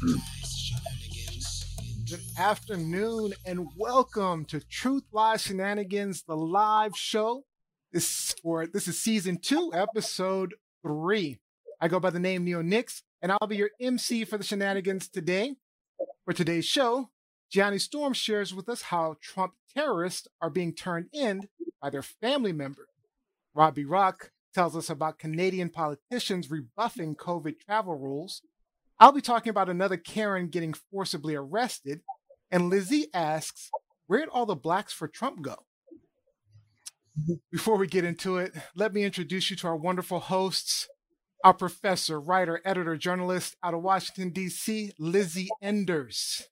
Good afternoon and welcome to Truth Lies Shenanigans, the live show. This is for this is season two, episode three. I go by the name Neo Nix, and I'll be your MC for the shenanigans today. For today's show, Gianni Storm shares with us how Trump terrorists are being turned in by their family members. Robbie Rock tells us about Canadian politicians rebuffing COVID travel rules. I'll be talking about another Karen getting forcibly arrested. And Lizzie asks, Where'd all the blacks for Trump go? Before we get into it, let me introduce you to our wonderful hosts, our professor, writer, editor, journalist out of Washington, D.C., Lizzie Enders.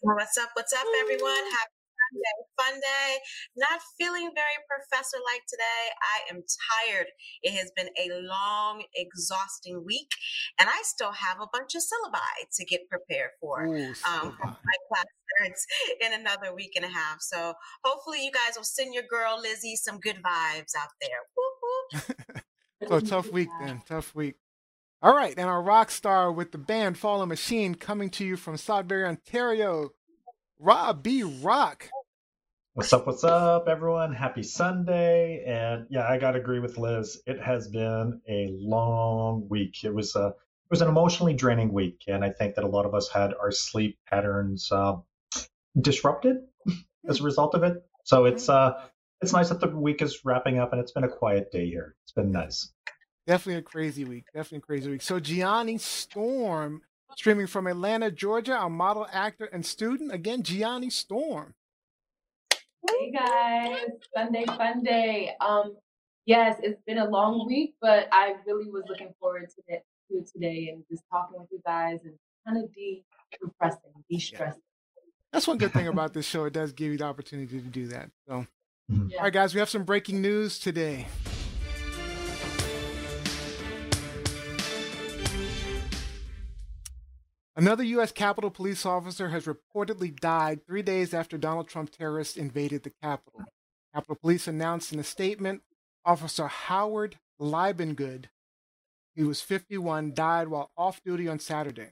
What's up? What's up, everyone? Happy Sunday, fun day. Not feeling very professor like today. I am tired. It has been a long, exhausting week, and I still have a bunch of syllabi to get prepared for. Ooh, um, my class starts in another week and a half. So hopefully, you guys will send your girl Lizzie some good vibes out there. so tough week then. Tough week. All right, and our rock star with the band Fallen Machine coming to you from Sudbury, Ontario, Rob B. Rock. What's up? What's up, everyone? Happy Sunday! And yeah, I gotta agree with Liz. It has been a long week. It was a it was an emotionally draining week, and I think that a lot of us had our sleep patterns uh, disrupted as a result of it. So it's uh it's nice that the week is wrapping up, and it's been a quiet day here. It's been nice. Definitely a crazy week. Definitely a crazy week. So Gianni Storm, streaming from Atlanta, Georgia, our model, actor, and student. Again, Gianni Storm. Hey guys, Sunday fun day. Um, yes, it's been a long week, but I really was looking forward to it to today and just talking with you guys and kind of de-compressing, de-stressing. That's one good thing about this show. It does give you the opportunity to do that. So, Mhm. all right, guys, we have some breaking news today. Another U.S. Capitol police officer has reportedly died three days after Donald Trump terrorists invaded the Capitol. Capitol Police announced in a statement Officer Howard Liebengood, he was 51, died while off duty on Saturday.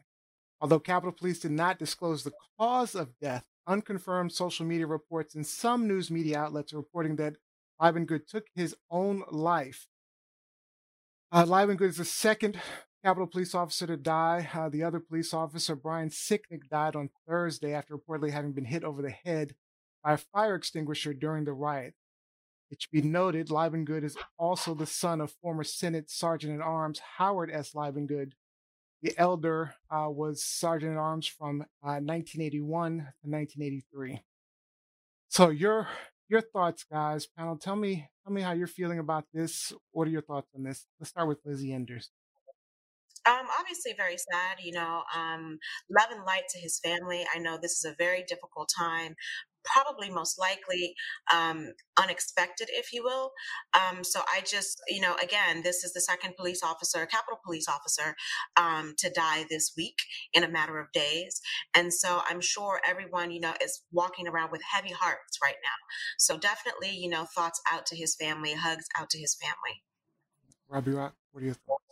Although Capitol Police did not disclose the cause of death, unconfirmed social media reports and some news media outlets are reporting that Liebengood took his own life. Uh, Liebengood is the second Capitol police officer to die. Uh, the other police officer, Brian Sicknick, died on Thursday after reportedly having been hit over the head by a fire extinguisher during the riot. It should be noted, Liebengood is also the son of former Senate Sergeant at Arms Howard S. Liebengood. The elder uh, was Sergeant at Arms from uh, 1981 to 1983. So your your thoughts, guys, panel. Tell me tell me how you're feeling about this. What are your thoughts on this? Let's start with Lizzie Enders. Um, obviously very sad, you know. Um, love and light to his family. I know this is a very difficult time, probably most likely um, unexpected, if you will. Um, so I just, you know, again, this is the second police officer, Capitol police officer, um, to die this week in a matter of days. And so I'm sure everyone, you know, is walking around with heavy hearts right now. So definitely, you know, thoughts out to his family, hugs out to his family. Robbie Rock, what are your thoughts?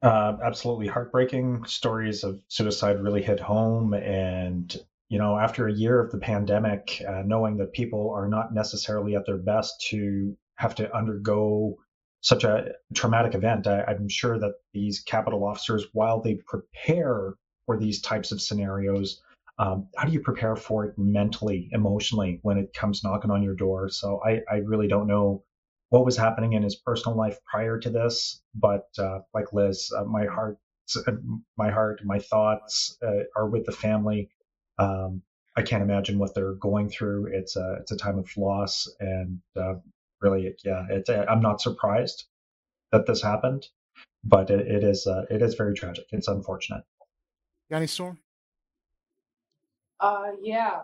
Uh, absolutely heartbreaking stories of suicide really hit home. And, you know, after a year of the pandemic, uh, knowing that people are not necessarily at their best to have to undergo such a traumatic event, I, I'm sure that these capital officers, while they prepare for these types of scenarios, um, how do you prepare for it mentally, emotionally when it comes knocking on your door? So I, I really don't know what was happening in his personal life prior to this. But uh, like Liz, uh, my heart, my heart, my thoughts uh, are with the family. Um, I can't imagine what they're going through. It's a it's a time of loss, and uh, really, yeah, it's, I'm not surprised that this happened, but it, it is uh, it is very tragic. It's unfortunate. Gianni Storm. Uh, yeah,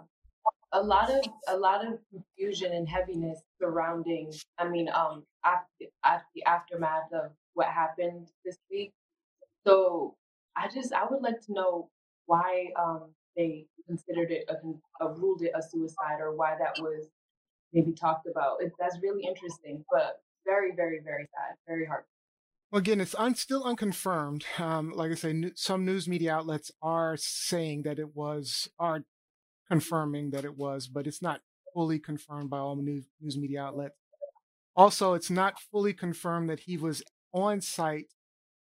a lot of a lot of confusion and heaviness surrounding. I mean, um, after, after the aftermath of what happened this week. So I just I would like to know why um they considered it a, a ruled it a suicide or why that was maybe talked about. It, that's really interesting, but very very very sad, very hard. Well, again, it's un- still unconfirmed. Um, like I say, some news media outlets are saying that it was, are confirming that it was, but it's not fully confirmed by all news, news media outlets. Also, it's not fully confirmed that he was on site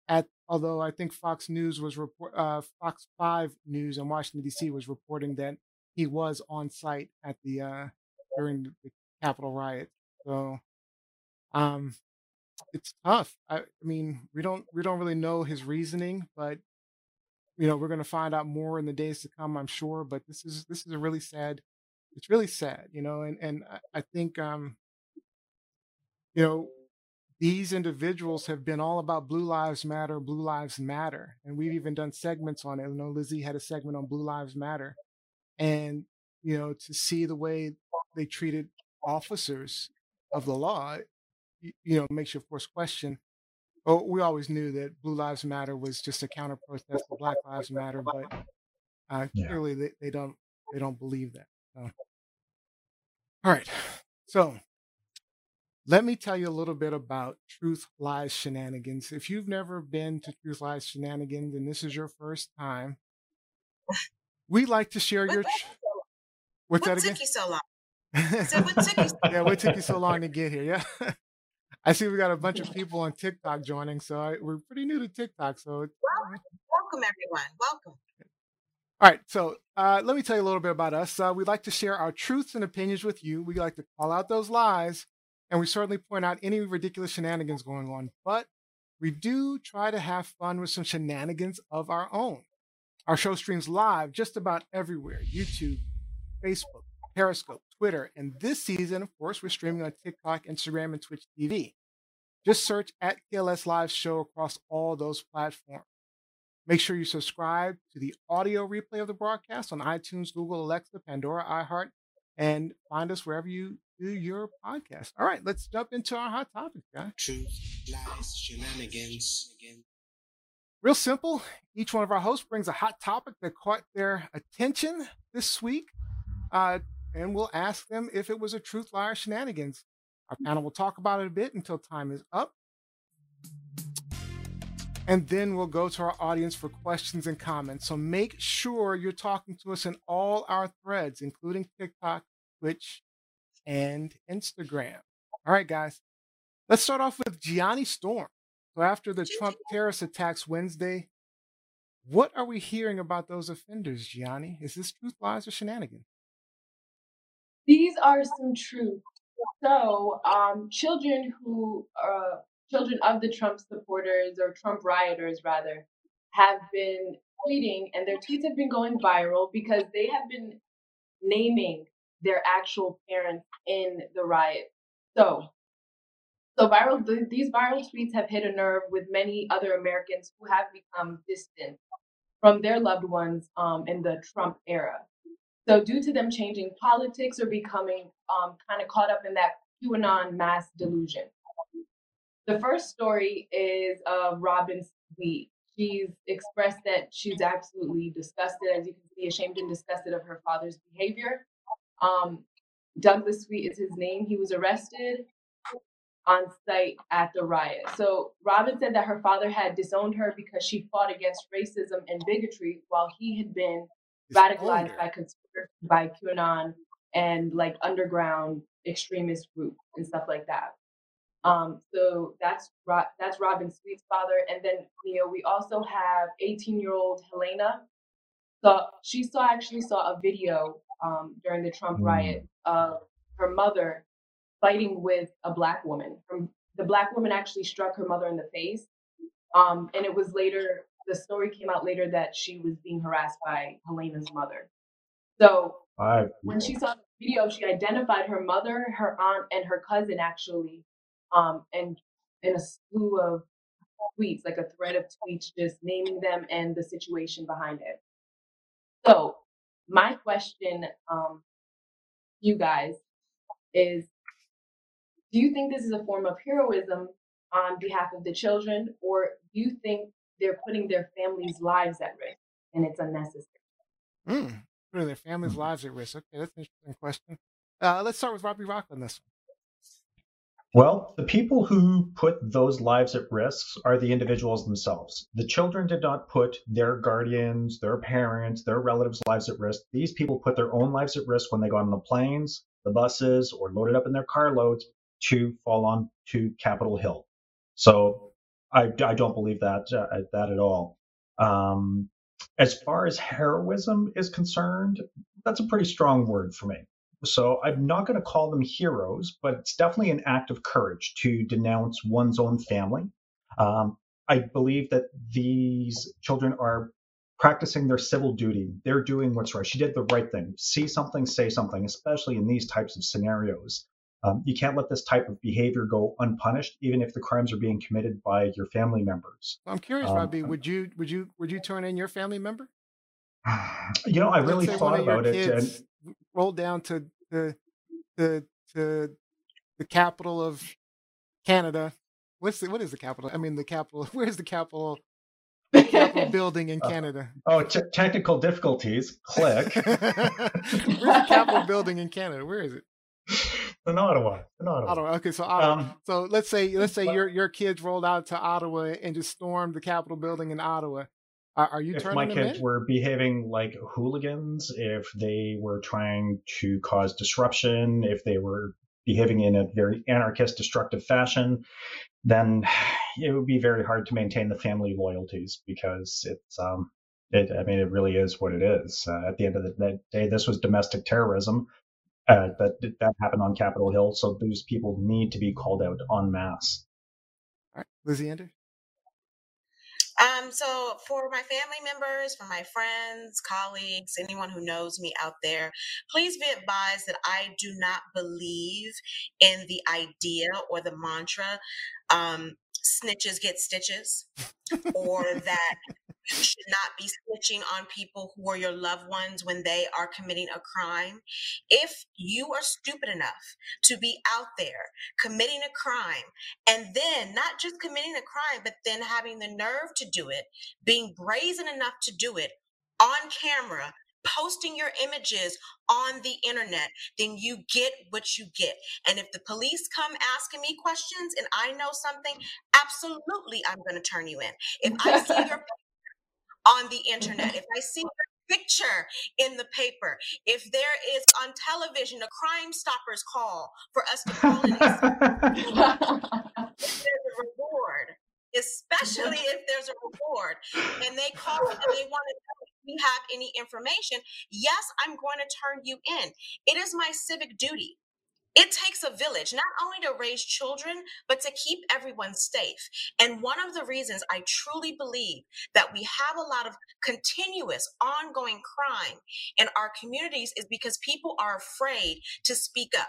at, although I think Fox News was report, uh, Fox Five News in Washington D.C. was reporting that he was on site at the uh, during the Capitol riot. So, um, it's tough. I, I mean, we don't we don't really know his reasoning, but you know, we're going to find out more in the days to come, I'm sure. But this is this is a really sad. It's really sad, you know, and and I, I think um, you know, these individuals have been all about Blue Lives Matter, Blue Lives Matter, and we've even done segments on it. You know, Lizzie had a segment on Blue Lives Matter, and you know, to see the way they treated officers of the law, you, you know, makes you of course question. Oh, we always knew that Blue Lives Matter was just a counter protest to Black Lives Matter, but uh, yeah. clearly they, they don't they don't believe that. So. All right, so let me tell you a little bit about Truth Lies Shenanigans. If you've never been to Truth Lies Shenanigans and this is your first time, we like to share your. What's what that again? Took you so long? so what took you so yeah, what took you so long to get here? Yeah. I see we got a bunch of people on TikTok joining, so I, we're pretty new to TikTok. So welcome, welcome everyone. Welcome. All right, so uh, let me tell you a little bit about us. Uh, we like to share our truths and opinions with you. We like to call out those lies and we certainly point out any ridiculous shenanigans going on, but we do try to have fun with some shenanigans of our own. Our show streams live just about everywhere YouTube, Facebook, Periscope, Twitter, and this season, of course, we're streaming on TikTok, Instagram, and Twitch TV. Just search at TLS Live Show across all those platforms. Make sure you subscribe to the audio replay of the broadcast on iTunes, Google, Alexa, Pandora, iHeart, and find us wherever you do your podcast. All right, let's jump into our hot topic, guys. Truth, lies, shenanigans. Real simple. Each one of our hosts brings a hot topic that caught their attention this week, uh, and we'll ask them if it was a truth, lie, or shenanigans. Our panel will talk about it a bit until time is up. And then we'll go to our audience for questions and comments. So make sure you're talking to us in all our threads, including TikTok, Twitch, and Instagram. All right, guys. Let's start off with Gianni Storm. So after the Trump terrorist attacks Wednesday, what are we hearing about those offenders, Gianni? Is this truth, lies, or shenanigans? These are some truth. So, um, children who are uh, children of the Trump supporters or Trump rioters, rather, have been tweeting, and their tweets have been going viral because they have been naming their actual parents in the riot. So, so viral th- these viral tweets have hit a nerve with many other Americans who have become distant from their loved ones um, in the Trump era. So, due to them changing politics or becoming um, kind of caught up in that QAnon mass delusion. The first story is of Robin Sweet. She's expressed that she's absolutely disgusted, as you can see, ashamed and disgusted of her father's behavior. Um, Douglas Sweet is his name. He was arrested on site at the riot. So Robin said that her father had disowned her because she fought against racism and bigotry while he had been radicalized by by QAnon and like underground extremist groups and stuff like that. Um, so that's that's Robin Sweet's father, and then you know we also have 18 year old Helena. So she saw actually saw a video um, during the Trump mm. riot of her mother fighting with a black woman. the black woman actually struck her mother in the face, um, and it was later the story came out later that she was being harassed by Helena's mother. So when she saw the video, she identified her mother, her aunt, and her cousin actually, um, and in a slew of tweets, like a thread of tweets, just naming them and the situation behind it. So my question, um, you guys, is: Do you think this is a form of heroism on behalf of the children, or do you think they're putting their families' lives at risk and it's unnecessary? Mm, putting their families' lives at risk. Okay, that's an interesting question. Uh, let's start with Robbie Rock on this one. Well, the people who put those lives at risk are the individuals themselves. The children did not put their guardians, their parents, their relatives' lives at risk. These people put their own lives at risk when they got on the planes, the buses, or loaded up in their carloads to fall on to Capitol Hill. So I, I don't believe that uh, that at all. Um, as far as heroism is concerned, that's a pretty strong word for me. So I'm not going to call them heroes, but it's definitely an act of courage to denounce one's own family. Um, I believe that these children are practicing their civil duty. They're doing what's right. She did the right thing. See something, say something, especially in these types of scenarios. Um, you can't let this type of behavior go unpunished, even if the crimes are being committed by your family members. I'm curious, um, Robbie. Would you would you would you turn in your family member? You know, I really thought about it. And... Rolled down to the the to the capital of Canada. What's the, what is the capital? I mean, the capital. Where's the capital? The capital building in uh, Canada. Uh, oh, t- technical difficulties. Click. Where's the capital building in Canada? Where is it? in Ottawa. In Ottawa. Ottawa. Okay, so Ottawa. Um, so let's say let's say your your kids rolled out to Ottawa and just stormed the Capitol building in Ottawa. Are, are you if turning my them kids in? were behaving like hooligans, if they were trying to cause disruption, if they were behaving in a very anarchist, destructive fashion, then it would be very hard to maintain the family loyalties because it's um, it, I mean, it really is what it is. Uh, at the end of the day, this was domestic terrorism uh, that that happened on Capitol Hill. So those people need to be called out en masse. All right, Lizzie Ender. Um, so for my family members, for my friends, colleagues, anyone who knows me out there, please be advised that I do not believe in the idea or the mantra um, snitches get stitches or that you should not be snitching on people who are your loved ones when they are committing a crime. If you are stupid enough to be out there committing a crime and then not just committing a crime, but then having the nerve to do it, being brazen enough to do it on camera posting your images on the internet, then you get what you get. And if the police come asking me questions and I know something, absolutely I'm going to turn you in. If I see your on the internet, if I see your picture in the paper, if there is on television a Crime Stoppers call for us to call in, there's a reward especially if there's a reward and they call and they want to know if you have any information, yes, I'm going to turn you in. It is my civic duty. It takes a village, not only to raise children, but to keep everyone safe. And one of the reasons I truly believe that we have a lot of continuous, ongoing crime in our communities is because people are afraid to speak up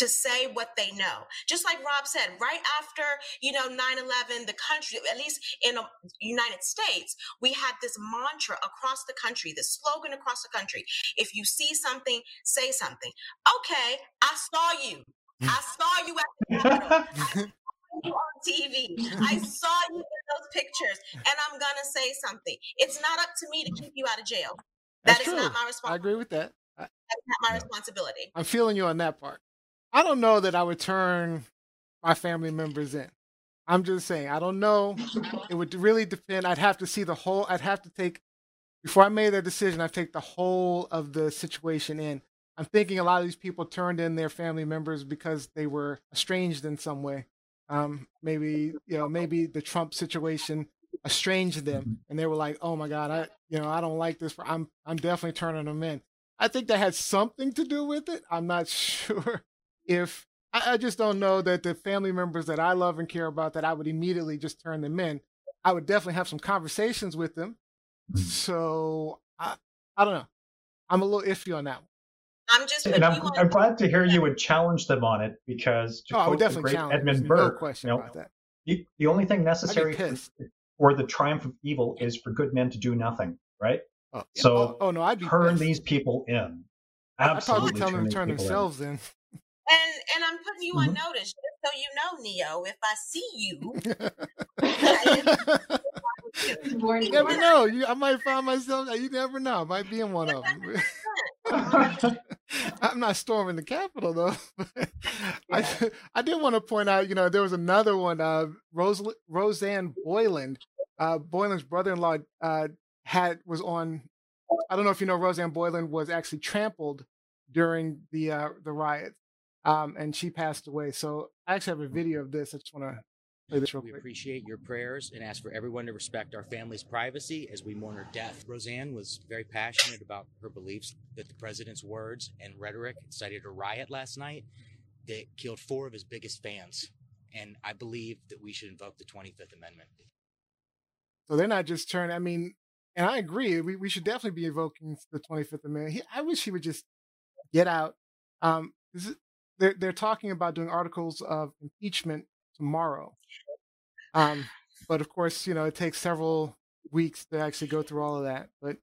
to say what they know. Just like Rob said, right after, you know, 9-11, the country, at least in the United States, we had this mantra across the country, this slogan across the country. If you see something, say something. Okay, I saw you. I mm. saw you at the Capitol. you on TV. I saw you in those pictures, and I'm gonna say something. It's not up to me to keep you out of jail. That That's is true. not my responsibility. I agree with that. I, That's not my responsibility. I'm feeling you on that part. I don't know that I would turn my family members in. I'm just saying, I don't know. It would really depend. I'd have to see the whole, I'd have to take, before I made that decision, I'd take the whole of the situation in. I'm thinking a lot of these people turned in their family members because they were estranged in some way. Um, maybe, you know, maybe the Trump situation estranged them and they were like, oh my God, I, you know, I don't like this. I'm, I'm definitely turning them in. I think that had something to do with it. I'm not sure if I, I just don't know that the family members that I love and care about that I would immediately just turn them in. I would definitely have some conversations with them. Mm. So I, I don't know. I'm a little iffy on that one. I'm just. And I'm, I'm glad to hear you would challenge them on it because to oh, I would definitely challenge Edmund Burke, no question you know, about that. The, the only thing necessary for, for, the triumph of evil is for good men to do nothing, right? Oh. So oh, oh, no, I'd turn pissed. these people in. Absolutely, I'd probably tell them to turn themselves in. In. And and I'm putting you mm-hmm. on notice just so you know, Neo. If I see you, you never know. You, I might find myself. You never know. I might be in one of them. I'm not storming the Capitol though. Yeah. I I did want to point out, you know, there was another one. Uh, Rose Rosanne Boyland, uh, Boyland's brother-in-law, uh, had was on. I don't know if you know, Rosanne Boyland was actually trampled during the uh, the riots, um, and she passed away. So I actually have a video of this. I just want to play this real We appreciate your prayers and ask for everyone to respect our family's privacy as we mourn her death. Rosanne was very passionate about her beliefs that the president's words and rhetoric incited a riot last night that killed four of his biggest fans. And I believe that we should invoke the 25th Amendment. So they're not just turning. I mean, and I agree. We we should definitely be invoking the Twenty Fifth Amendment. He, I wish he would just get out. Um, this is, they're they're talking about doing articles of impeachment tomorrow. Um, but of course, you know, it takes several weeks to actually go through all of that. But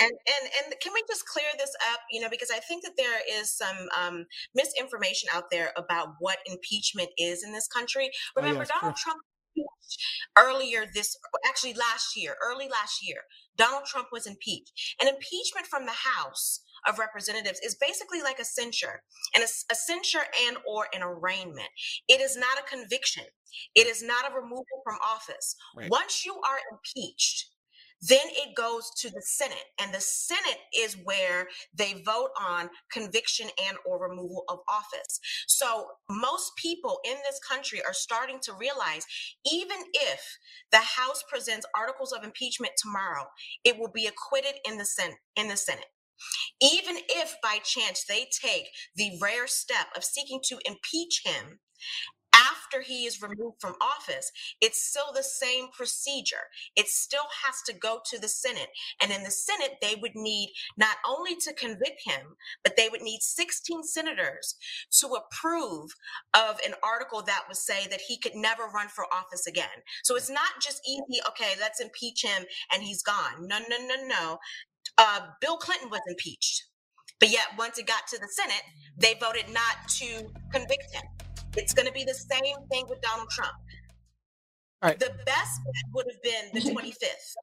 And and and can we just clear this up? You know, because I think that there is some um, misinformation out there about what impeachment is in this country. Oh, Remember, yes, Donald sure. Trump earlier this, actually last year, early last year, Donald Trump was impeached. An impeachment from the House of Representatives is basically like a censure, and a, a censure and or an arraignment. It is not a conviction. It is not a removal from office. Right. Once you are impeached, then it goes to the Senate, and the Senate is where they vote on conviction and or removal of office. So most people in this country are starting to realize even if the House presents articles of impeachment tomorrow, it will be acquitted in the Senate in the Senate. Even if by chance they take the rare step of seeking to impeach him after he is removed from office, it's still the same procedure. It still has to go to the Senate. And in the Senate, they would need not only to convict him, but they would need 16 senators to approve of an article that would say that he could never run for office again. So it's not just easy, okay, let's impeach him and he's gone. No, no, no, no. Uh, Bill Clinton was impeached. But yet, once it got to the Senate, they voted not to convict him. It's going to be the same thing with Donald Trump. All right. The best bet would have been the 25th.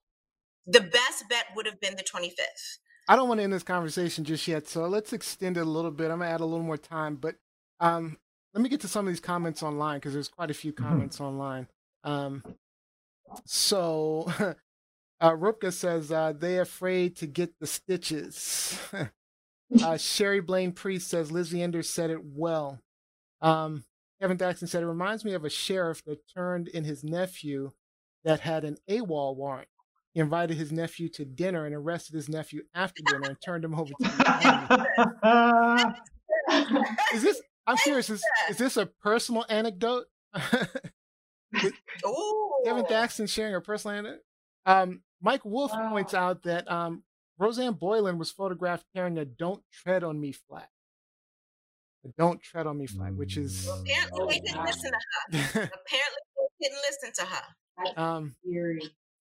The best bet would have been the 25th. I don't want to end this conversation just yet, so let's extend it a little bit. I'm gonna add a little more time, but um, let me get to some of these comments online because there's quite a few comments online. Um, so uh, Rupka says uh, they afraid to get the stitches. uh, Sherry Blaine Priest says Lizzie Enders said it well. Um, Kevin Daxton said it reminds me of a sheriff that turned in his nephew that had an AWOL warrant. He invited his nephew to dinner and arrested his nephew after dinner and turned him over to the army. Is this? I'm curious. Is, is this a personal anecdote? Kevin Daxton sharing a personal anecdote. Um, Mike Wolf Wow. points out that um, Rosanne Boyland was photographed carrying a "Don't tread on me" flag. A "Don't tread on me" flag, which is Apparently, they didn't listen to her. Apparently, they didn't listen to her. Um.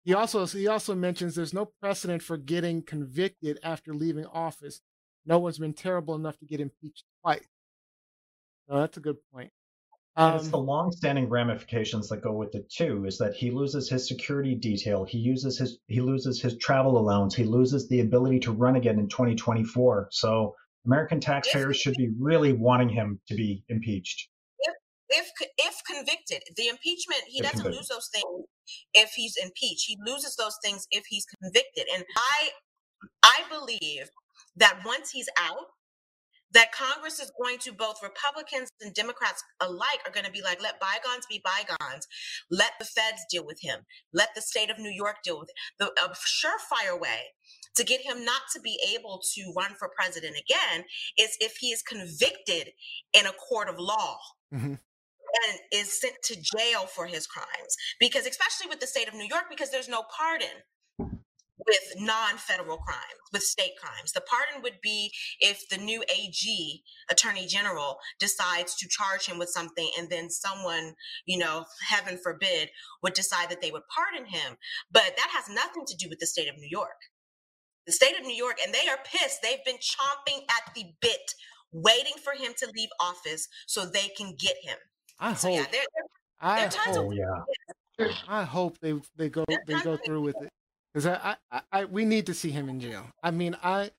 He also he also mentions there's no precedent for getting convicted after leaving office. No one's been terrible enough to get impeached twice. So that's a good point. And it's the Um, long-standing ramifications that go with it too. Is that he loses his security detail, he uses his he loses his travel allowance, he loses the ability to run again in 2024. So American taxpayers should be really wanting him to be impeached. If if convicted, the impeachment, he If doesn't convicted. lose those things if he's impeached. He loses those things if he's convicted. And I I believe that once he's out, that Congress is going to both Republicans and Democrats alike are going to be like, let bygones be bygones. Let the feds deal with him. Let the state of New York deal with it. The a surefire way to get him not to be able to run for president again is if he is convicted in a court of law mhm. and is sent to jail for his crimes. Because, especially with the state of New York, because there's no pardon with non-federal crimes with state crimes. The pardon would be if the new ag attorney general decides to charge him with something and then someone you know heaven forbid would decide that they would pardon him. But that has nothing to do with the state of new york. The state of new york and they are pissed. They've been chomping at the bit waiting for him to leave office so they can get him. I so hope. yeah there, there- I there are tons of Oh yeah. I hope they they go they go through with it because I, I I we need to see him in jail. I mean I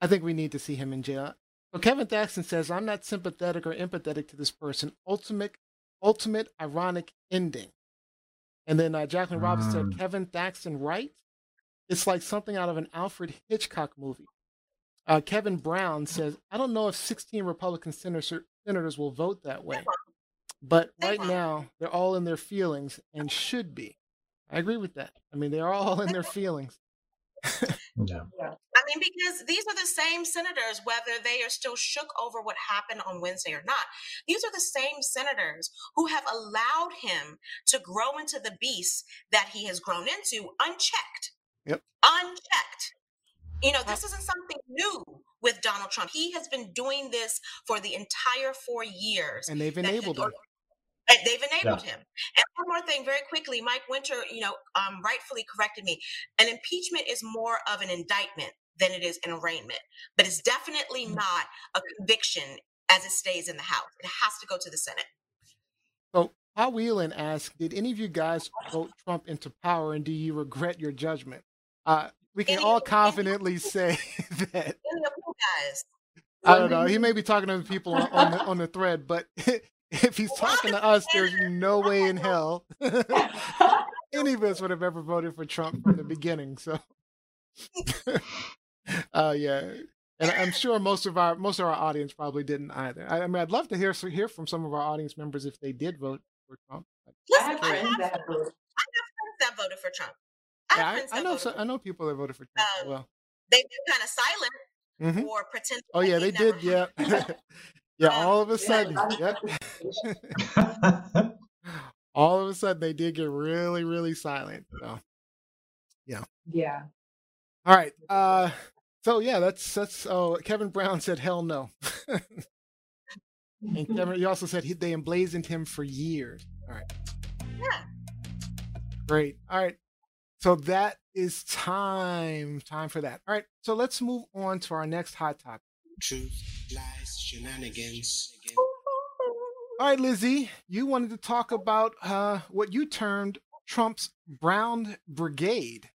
I think we need to see him in jail. So Kevin Thaxton says, I'm not sympathetic or empathetic to this person. Ultimate, ultimate ironic ending. And then uh, Jacqueline Robinson said, Mm. Kevin Thaxton right? It's like something out of an Alfred Hitchcock movie. Uh, Kevin Brown says, I don't know if 16 Republican senator- senators will vote that way, but right now they're all in their feelings and should be. I agree with that. I mean, they're all in their feelings. Yeah. I mean, because these are the same senators, whether they are still shook over what happened on Wednesday or not. These are the same senators who have allowed him to grow into the beast that he has grown into unchecked. Yep. Unchecked. You know, this isn't something new with Donald Trump. He has been doing this for the entire four years. And they've that he- enabled him. They've enabled him. And one more thing, very quickly, Mike Winter, you know, um, rightfully corrected me. An impeachment is more of an indictment than it is an arraignment, but it's definitely not a conviction as it stays in the House. It has to go to the Senate. So, Paul Whelan asked, Did any of you guys vote Trump into power and do you regret your judgment? Uh, we can Any all confidently say that. Any you guys? I don't know. He may be talking to people on, on, the, on the thread, but if he's talking to us, there's no way in hell any of us would have ever voted for Trump from the beginning. So, uh, yeah, and I'm sure most of our most of our audience probably didn't either. I, I mean, I'd love to hear hear from some of our audience members if they did vote for Trump. I Listen, have I friends have that have voted. friends that voted for Trump. I Yeah, I, I know. So, I know people that voted for Trump. as Um, well. They've been kind of silent hmm or pretend. Oh yeah, they did. Yeah, yeah. All of a sudden, yep. all of a sudden, they did get really, really silent. So. Yeah. Yeah. All right. Uh so yeah, that's that's oh Kevin Brown said hell no. and Kevin he also said he, they emblazoned him for years. All right. Yeah. Great. All right. So that is time time for that. All right. So let's move on to our next hot topic. Truth, lies, shenanigans. All right, Lizzie, you wanted to talk about uh what you termed Trump's Brown Brigade.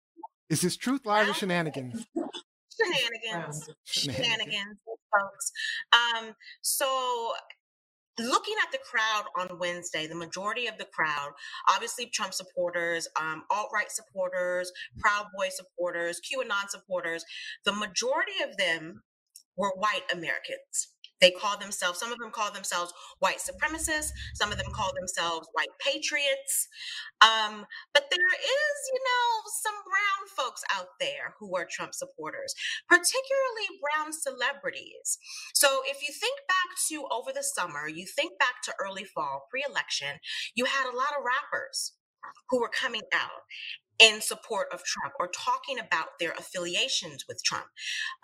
Is this truth, lies, or shenanigans? Shenanigans. Shenanigans. shenanigans, folks. Um, so looking at the crowd on Wednesday, the majority of the crowd, obviously Trump supporters, um, alt-right supporters, Proud Boy supporters, QAnon supporters, the majority of them were white Americans. They call themselves, some of them call themselves white supremacists, some of them call themselves white patriots. Um, but there is, you know, some brown folks out there who are Trump supporters, particularly brown celebrities. So if you think back to over the summer, you think back to early fall, pre election, you had a lot of rappers who were coming out in support of Trump or talking about their affiliations with Trump.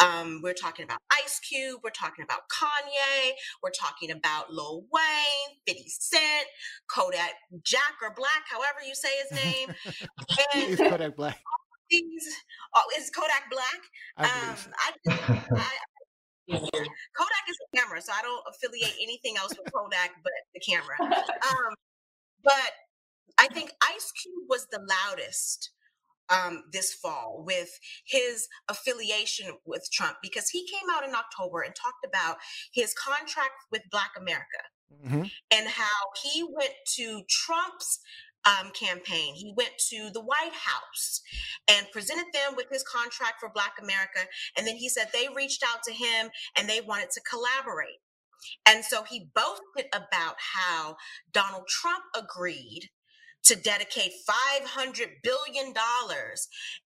Um, we're talking about Ice Cube, we're talking about Kanye, we're talking about Lil Wayne, 50 Cent, Kodak Jack or Black, however you say his name. And Kodak Black. these, oh, is Kodak Black? I Um. I, I, Kodak is a camera, so I don't affiliate anything else with Kodak but the camera. Um, but I think Ice Cube was the loudest um, this fall with his affiliation with Trump because he came out in October and talked about his contract with Black America Mhm. and how he went to Trump's um, campaign. He went to the White House and presented them with his contract for Black America. And then he said they reached out to him and they wanted to collaborate. And so he boasted about how Donald Trump agreed to dedicate $500 billion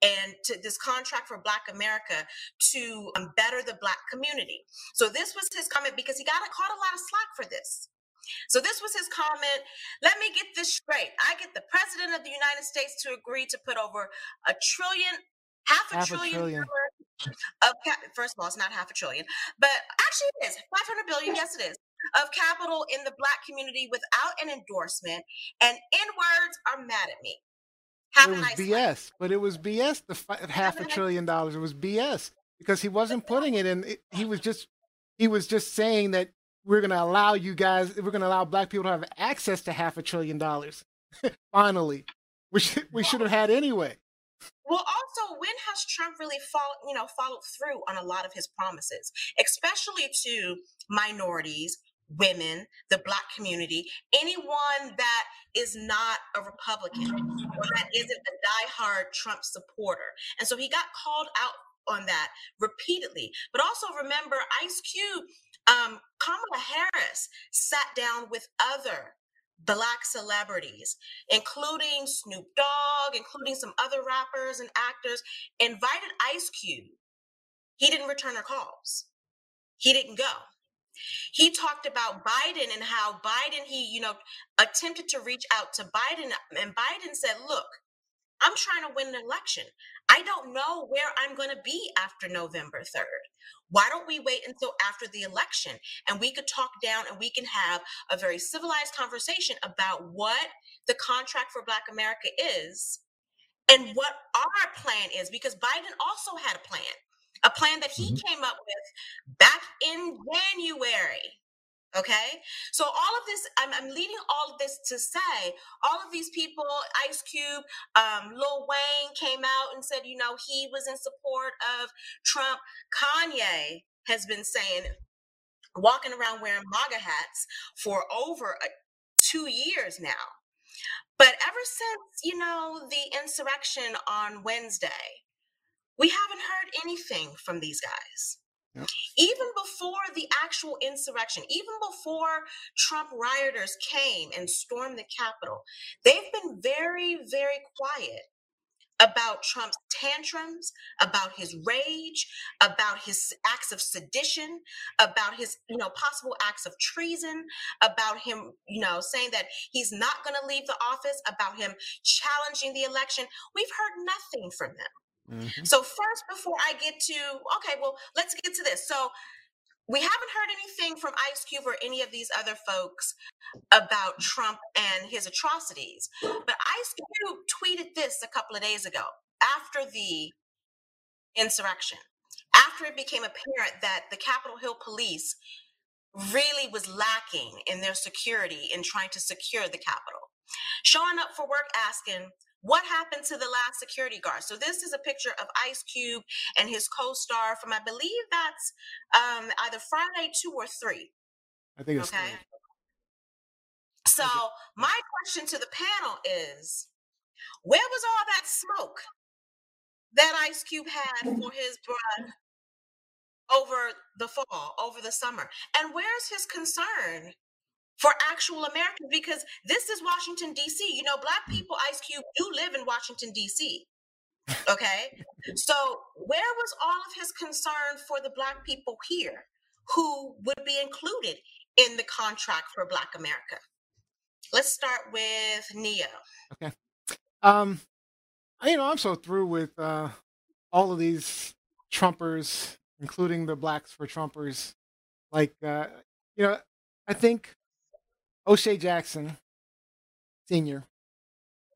and to this contract for Black America to um, better the Black community. So this was his comment because he got caught a lot of slack for this. So this was his comment. Let me get this straight. I get the president of the United States to agree to put over a trillion, half a Half a trillion, trillion. of. First of all, it's not half a trillion, but actually it is 500 billion. Yes, it is of capital in the black community without an endorsement, and N words are mad at me. Have It was nice life. BS, but it was BS. The fi- half a nice- trillion dollars. It was BS because he wasn't putting it in. It, he was just he was just saying that we're going to allow you guys. We're going to allow black people to have access to half a trillion dollars. Finally, we should we should have had anyway. Well, also, when has Trump really followed, you know, followed through on a lot of his promises, especially to minorities, women, the black community, anyone that is not a Republican or that isn't a diehard Trump supporter. And so he got called out on that repeatedly. But also remember, Ice Cube, um, Kamala Harris sat down with other black celebrities, including Snoop Dogg, including some other rappers and actors, invited Ice Cube. He didn't return her calls. He didn't go. He talked about Biden and how Biden, he, you know, attempted to reach out to Biden, and Biden said, Look, I'm trying to win an election. I don't know where I'm going to be after November 3rd. Why don't we wait until after the election and we could talk down and we can have a very civilized conversation about what the contract for Black America is and what our plan is? Because Biden also had a plan, a plan that he mm-hmm. came up with back in January. Okay. So all of this, I'm, I'm, leading all of this to say, all of these people, Ice Cube, um, Lil Wayne came out and said, you know, he was in support of Trump. Kanye has been saying, walking around wearing MAGA hats for over a, two years now. But ever since, you know, the insurrection on Wednesday, we haven't heard anything from these guys. Yep. Even before the actual insurrection, even before Trump rioters came and stormed the Capitol, they've been very, very quiet about Trump's tantrums, about his rage, about his acts of sedition, about his, you know, possible acts of treason, about him, you know, saying that he's not going to leave the office, about him challenging the election. We've heard nothing from them. Mm-hmm. So first, before I get to okay, well, let's get to this. So we haven't heard anything from Ice Cube or any of these other folks about Trump and his atrocities. But Ice Cube tweeted this a couple of days ago after the insurrection, after it became apparent that the Capitol Hill police really was lacking in their security in trying to secure the Capitol. Showing up for work asking, what happened to the last security guard? So this is a picture of Ice Cube and his co-star from I believe that's um, either Friday two or three. I think it's okay. Three. So my question to the panel is, where was all that smoke that Ice Cube had for his brother over the fall, over the summer? And where's his concern for actual Americans because this is Washington, D.C. You know, Black people, Ice Cube, do live in Washington, D.C. Okay. so, where was all of his concern for the Black people here who would be included in the contract for Black America? Let's start with Neo. Okay. Um, you know, I'm so through with uh, all of these Trumpers, including the Blacks for Trumpers. Like, uh, you know, I think O'Shea Jackson Senior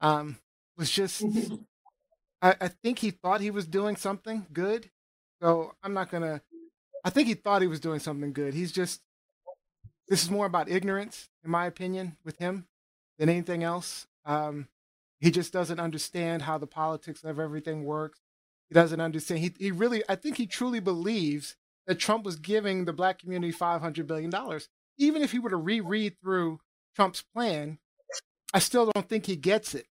um, was just. I, I think he thought he was doing something good. So I'm not gonna. I think he thought he was doing something good. He's just. This is more about ignorance, in my opinion, with him than anything else. Um, he just doesn't understand how the politics of everything works. He doesn't understand. He, he really, I think he truly believes that Trump was giving the black community $500 billion even if he were to reread through Trump's plan, I still don't think he gets it,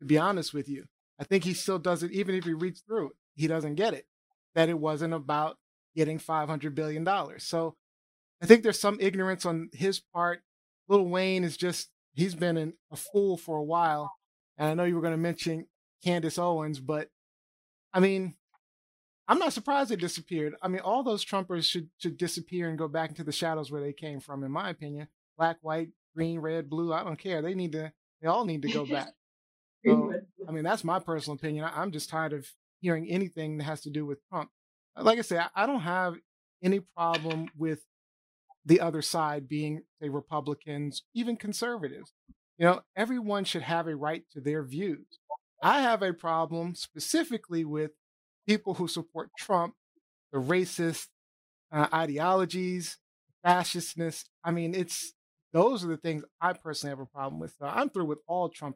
to be honest with you. I think he still doesn't, even if he reads through it, he doesn't get it, that it wasn't about getting $500 billion. So I think there's some ignorance on his part. Lil Wayne is just, he's been an, a fool for a while. And I know you were going to mention Candace Owens, but I mean, I'm not surprised they disappeared. I mean, all those Trumpers should should disappear and go back into the shadows where they came from, in my opinion. Black, white, green, red, blue. I don't care. They need to. They all need to go back. So, I mean, that's my personal opinion. I, am just tired of hearing anything that has to do with Trump. Uh, like I say, I, I don't have any problem with the other side being, say, Republicans, even conservatives. You know, everyone should have a right to their views. I have a problem specifically with people who support Trump, the racist uh, ideologies, fascistness. I mean, it's those are the things I personally have a problem with. So I'm through with all Trumpers.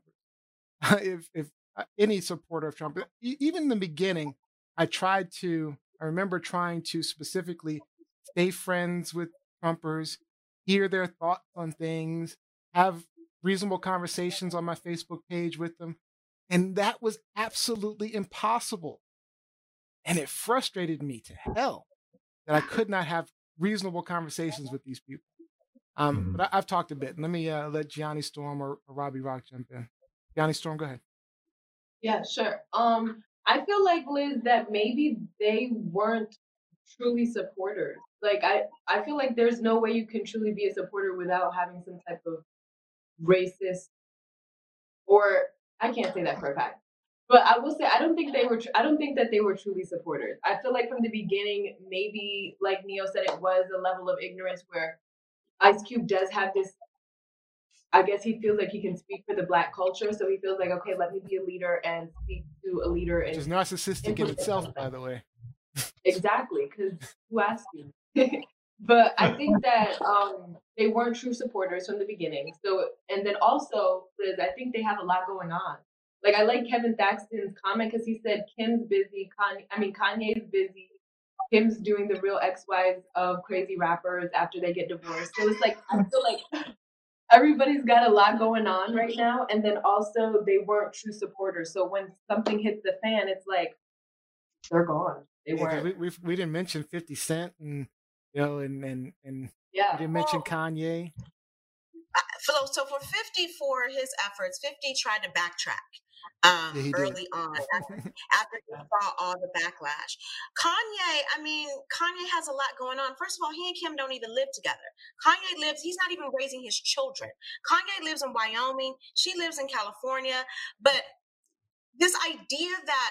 if if uh, any supporter of Trump. Even in the beginning, I tried to. I remember trying to specifically stay friends with Trumpers, hear their thoughts on things, have reasonable conversations on my Facebook page with them. And that was absolutely impossible. And it frustrated me to hell that I could not have reasonable conversations with these people. Um, mm-hmm. But I, have talked a bit. Let me uh, let Gianni Storm or, or Robbie Rock jump in. Gianni Storm, go ahead. Yeah, sure. Um, I feel like Liz that maybe they weren't truly supporters. Like I, I feel like there's no way you can truly be a supporter without having some type of racist or I can't say that for a fact. But I will say I don't think they were. I don't think that they were truly supporters. I feel like from the beginning, maybe like Neo said, it was a level of ignorance where Ice Cube does have this. I guess he feels like he can speak for the black culture, so he feels like, okay, let me be a leader and speak to a leader. Which is narcissistic in itself, by the way. exactly, because who asked you? but I think that um, they weren't true supporters from the beginning. So, and then also, Liz, I think they have a lot going on. Like I like Kevin Thaxton's comment because he said Kim's busy, Kanye, I mean Kanye's busy, Kim's doing the real ex-wives of crazy rappers after they get divorced. So it's like I feel like everybody's got a lot going on right now, and then also they weren't true supporters. So when something hits the fan, it's like they're gone. They yeah, weren't. We, we we didn't mention Fifty Cent and you know and and and yeah. we didn't mention Kanye. So, so for 50 for his efforts, 50 tried to backtrack um, yeah, early on after, after he saw all the backlash. Kanye, I mean, Kanye has a lot going on. First of all, he and Kim don't even live together. Kanye lives, he's not even raising his children. Kanye lives in Wyoming, she lives in California. But this idea that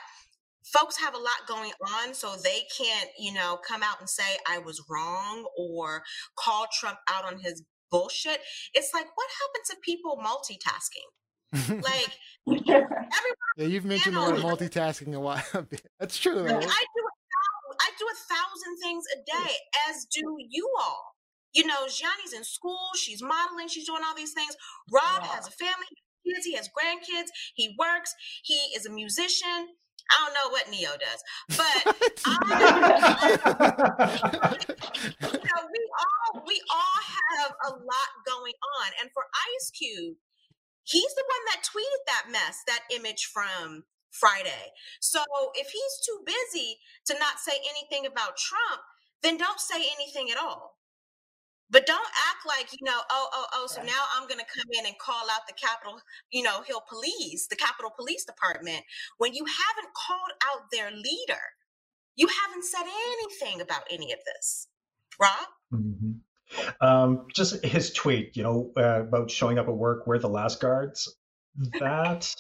folks have a lot going on so they can't you know come out and say i was wrong or call trump out on his bullshit it's like what happened to people multitasking like yeah, you've mentioned the word multitasking a while. That's true. Though. I do. I do a thousand things a day, as do you all. You know, Gianni's in school. She's modeling. She's doing all these things. Rob has a family. Kids. He has grandkids. He works. He is a musician. I don't know what Neo does, but I, you know, we all we all have a lot going on. And for Ice Cube, he's the one that tweeted that mess, that image from Friday. So if he's too busy to not say anything about Trump, then don't say anything at all. But don't act like, you know, oh, oh, oh, so now I'm going to come in and call out the Capitol, you know, Hill Police, the Capitol Police Department, when you haven't called out their leader. You haven't said anything about any of this. Rob? Mm-hmm. Um, just his tweet, you know, uh, about showing up at work, we're the last guards. That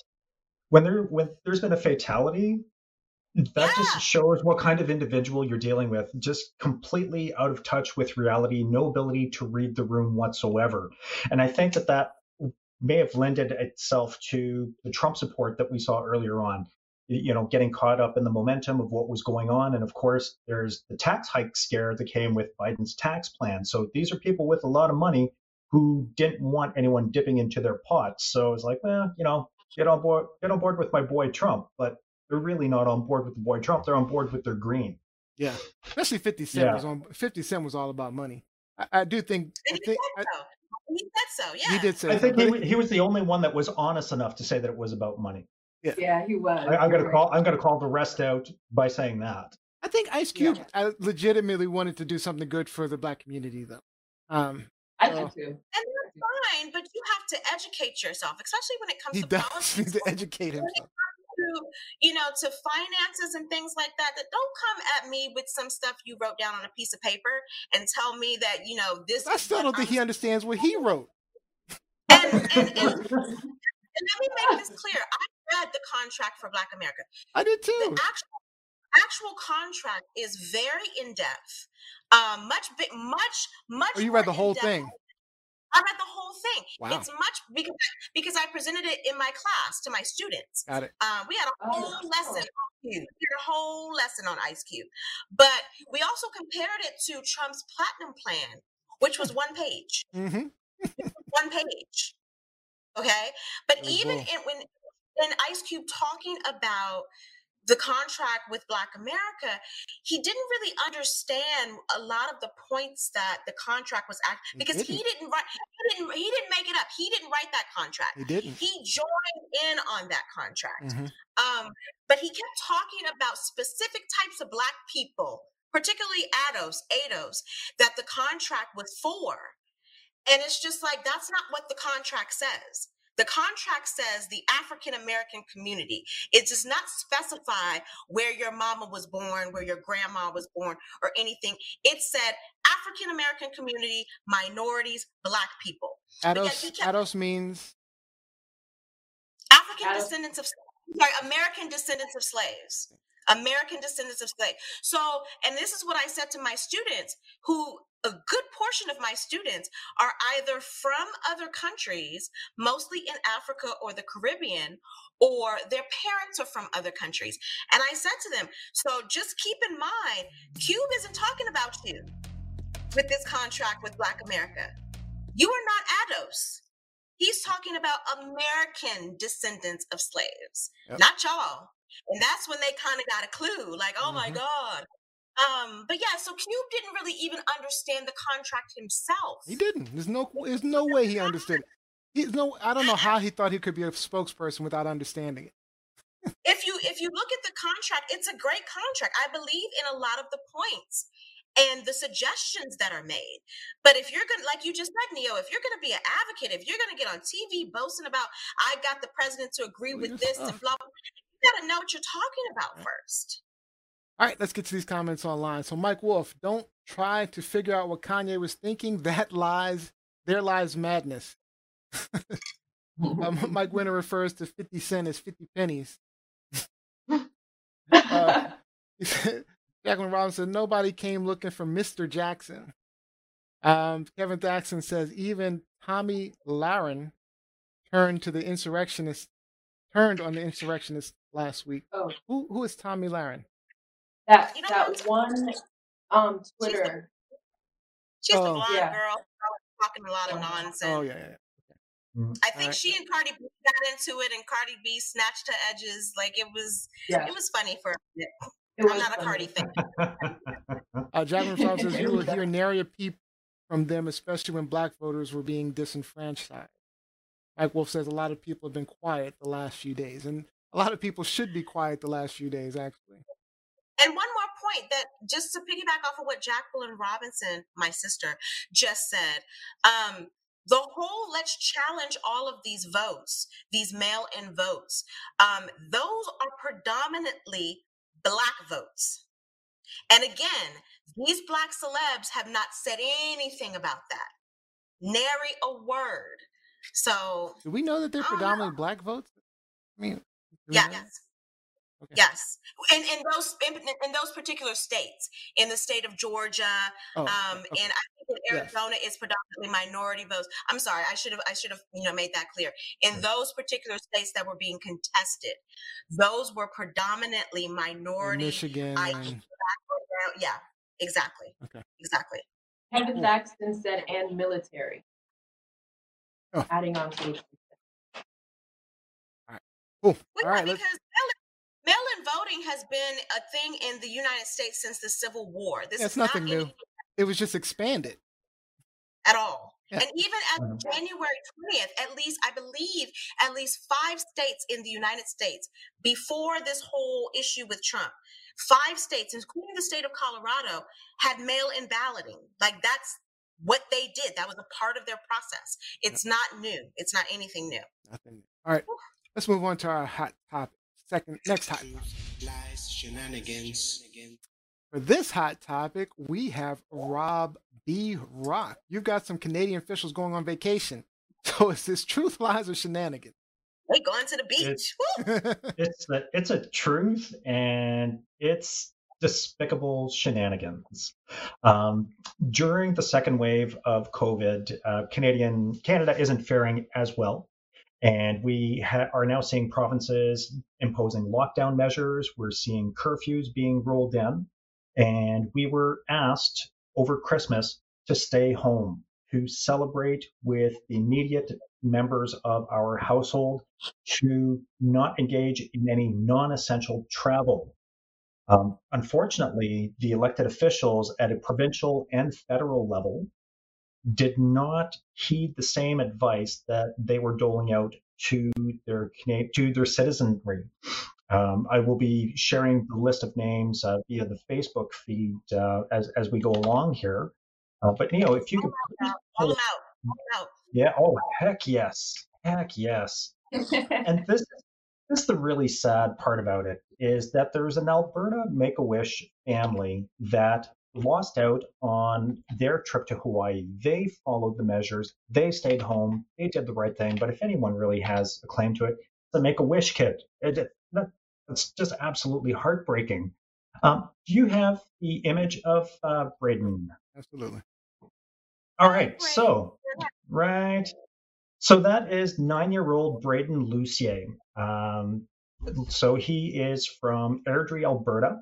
when there when there's been a fatality, that yeah. just shows what kind of individual you're dealing with. Just completely out of touch with reality, no ability to read the room whatsoever. And I think that that may have lended itself to the Trump support that we saw earlier on you know, getting caught up in the momentum of what was going on. And of course, there's the tax hike scare that came with Biden's tax plan. So these are people with a lot of money who didn't want anyone dipping into their pots. So it's like, well, you know, get on board, get on board with my boy Trump. But they're really not on board with the boy Trump. They're on board with their green. Yeah, especially Fifty Cent yeah. was on. Fifty Cent was all about money. I, I do think. I think I, he said so. Yeah, he did say. I think he, he was the only one that was honest enough to say that it was about money. Yeah, yeah he was. I, am gonna call. I'm gonna call the rest out by saying that. I think Ice Cube yeah. legitimately wanted to do something good for the black community, though. Um, I do too. And that's fine, but you have to educate yourself, especially when it comes he to does politics. need to educate himself. To, you know, to finances and things like that. That don't come at me with some stuff you wrote down on a piece of paper and tell me that you know this. I still don't think I'm he understands what he wrote. And, and, and, and let me make this clear. I read the contract for Black America. I did too. The actual, actual contract is very in depth. Um, much, big, much, much. Oh, you read the whole thing. I read the whole thing. Wow. It's much because because I presented it in my class to my students. Got it. Um, we had a oh, whole oh. lesson on Cube. We had a whole lesson on Ice Cube, but we also compared it to Trump's platinum plan, which was one page. Mm-hmm. one page. Okay, but even in, when in Ice Cube talking about the contract with Black America, he didn't really understand a lot of the points that the contract was act because he didn't. didn't write he didn't he didn't make it up. He didn't write that contract. He didn't. He joined in on that contract. Mhm. Um, but he kept talking about specific types of black people, particularly ADOS, ADOS, that the contract was for. And it's just like that's not what the contract says. The contract says the African American community. It does not specify where your mama was born, where your grandma was born, or anything. It said African American community, minorities, black people. Ados, kept Ados means African Ados- descendants of sorry, American descendants of slaves. American descendants of slaves. So, and this is what I said to my students, who a good portion of my students are either from other countries, mostly in Africa or the Caribbean, or their parents are from other countries. And I said to them, so just keep in mind, Cube isn't talking about you with this contract with Black America. You are not ADOS. He's talking about American descendants of slaves, Yep. not y'all. And that's when they kind of got a clue, like, oh my Mhm. God. Um, but yeah, so Cube didn't really even understand the contract himself. he didn't. There's no there's no way he understood it. He's no I don't know how he thought he could be a spokesperson without understanding it. if you if you look at the contract, it's a great contract. I believe in a lot of the points and the suggestions that are made. But if you're gonna, like you just said, Neo, if you're gonna be an advocate, if you're gonna get on TV boasting about I got the president to agree with this and blah blah, you gotta know what you're talking about first. All right, let's get to these comments online. So Mike Wolf, don't try to figure out what Kanye was thinking. That lies there lies madness. Um, Mike Winter refers to 50 cent as 50 pennies. Uh, said, Jacqueline Robinson, nobody came looking for Mr. Jackson. Um, Kevin Jackson says even Tomi Lahren turned to the insurrectionist, turned on the insurrectionist last week. Oh, Who who is Tomi Lahren? That You know that one um She's the- Twitter. She's the Oh. blonde Yeah. girl talking a lot of nonsense. Oh yeah, yeah. I think Alright. she and Cardi B got into it, and Cardi B snatched her edges. Like it was, Yeah, it was funny for. a minute. it I'm was not a Cardi funny. fan. Uh, Jacqueline Robinson says you will hear nary a peep from them, especially when black voters were being disenfranchised. Mike Wolf says a lot of people have been quiet the last few days, and a lot of people should be quiet the last few days, actually. And one more point that just to piggyback off of what Jacqueline Robinson, my sister, just said, um, the whole let's challenge all of these votes, these mail in votes, um, those are predominantly black votes. And again, these black celebs have not said anything about that, nary a word. So, Do we know that they're don't know. predominantly black votes? I mean, yeah, yes. Okay. Yes, in, in those in, in those particular states, in the state of Georgia, Oh, um, okay. and I think in Yes. Arizona is predominantly minority votes. I'm sorry, I should have I should have you know made that clear. In those particular states that were being contested, those were predominantly In minority. Michigan. I- Yeah, exactly. Okay. Exactly. Kevin Cool. Jackson said, and military. Oh. Adding on to it. Cool. Well, All right, because mail- voting has been a thing in the United States since the Civil War. This Yeah, is nothing not new. it was just expanded. at all. Yeah. And even as of Mhm. January 20th, at least, I believe, at least five states in the United States, before this whole issue with Trump, five states, including the state of Colorado, had mail in balloting. Like that's what they did. That was a part of their process. It's not new, it's not anything new. Nothing. All right, let's move on to our hot topic. Second, next hot topic. Lies, shenanigans. For this hot topic, we have Rob B. Rock. You've got some Canadian officials going on vacation. So is this truth, lies, or shenanigans? They going to the beach. Woo! it's the, it's a truth and it's despicable shenanigans. Um, during the second wave of COVID, uh, Canadian Canada isn't faring as well, and we ha- are now seeing provinces imposing lockdown measures. We're seeing curfews being rolled in, and we were asked over Christmas to stay home. to celebrate with the immediate members of our household, to not engage in any non essential travel. Um, unfortunately, the elected officials at a provincial and federal level did not heed the same advice that they were doling out to their to their citizenry. Um, I will be sharing the list of names uh, via the Facebook feed uh, as as we go along here. Uh, but you know, if you could pull them out. Yeah. Oh, heck yes. Heck yes. and this this is the really sad part about it is that there's an Alberta Make a Wish family that lost out on their trip to Hawaii. They followed the measures. They stayed home. They did the right thing. But if anyone really has a claim to it, it's the Make a Wish kid. It, it's just absolutely heartbreaking. Um, do you have the image of uh, Braden? Absolutely. All right. So, right. So that is nine-year-old Braden Lucier. Um, so he is from Airdrie, Alberta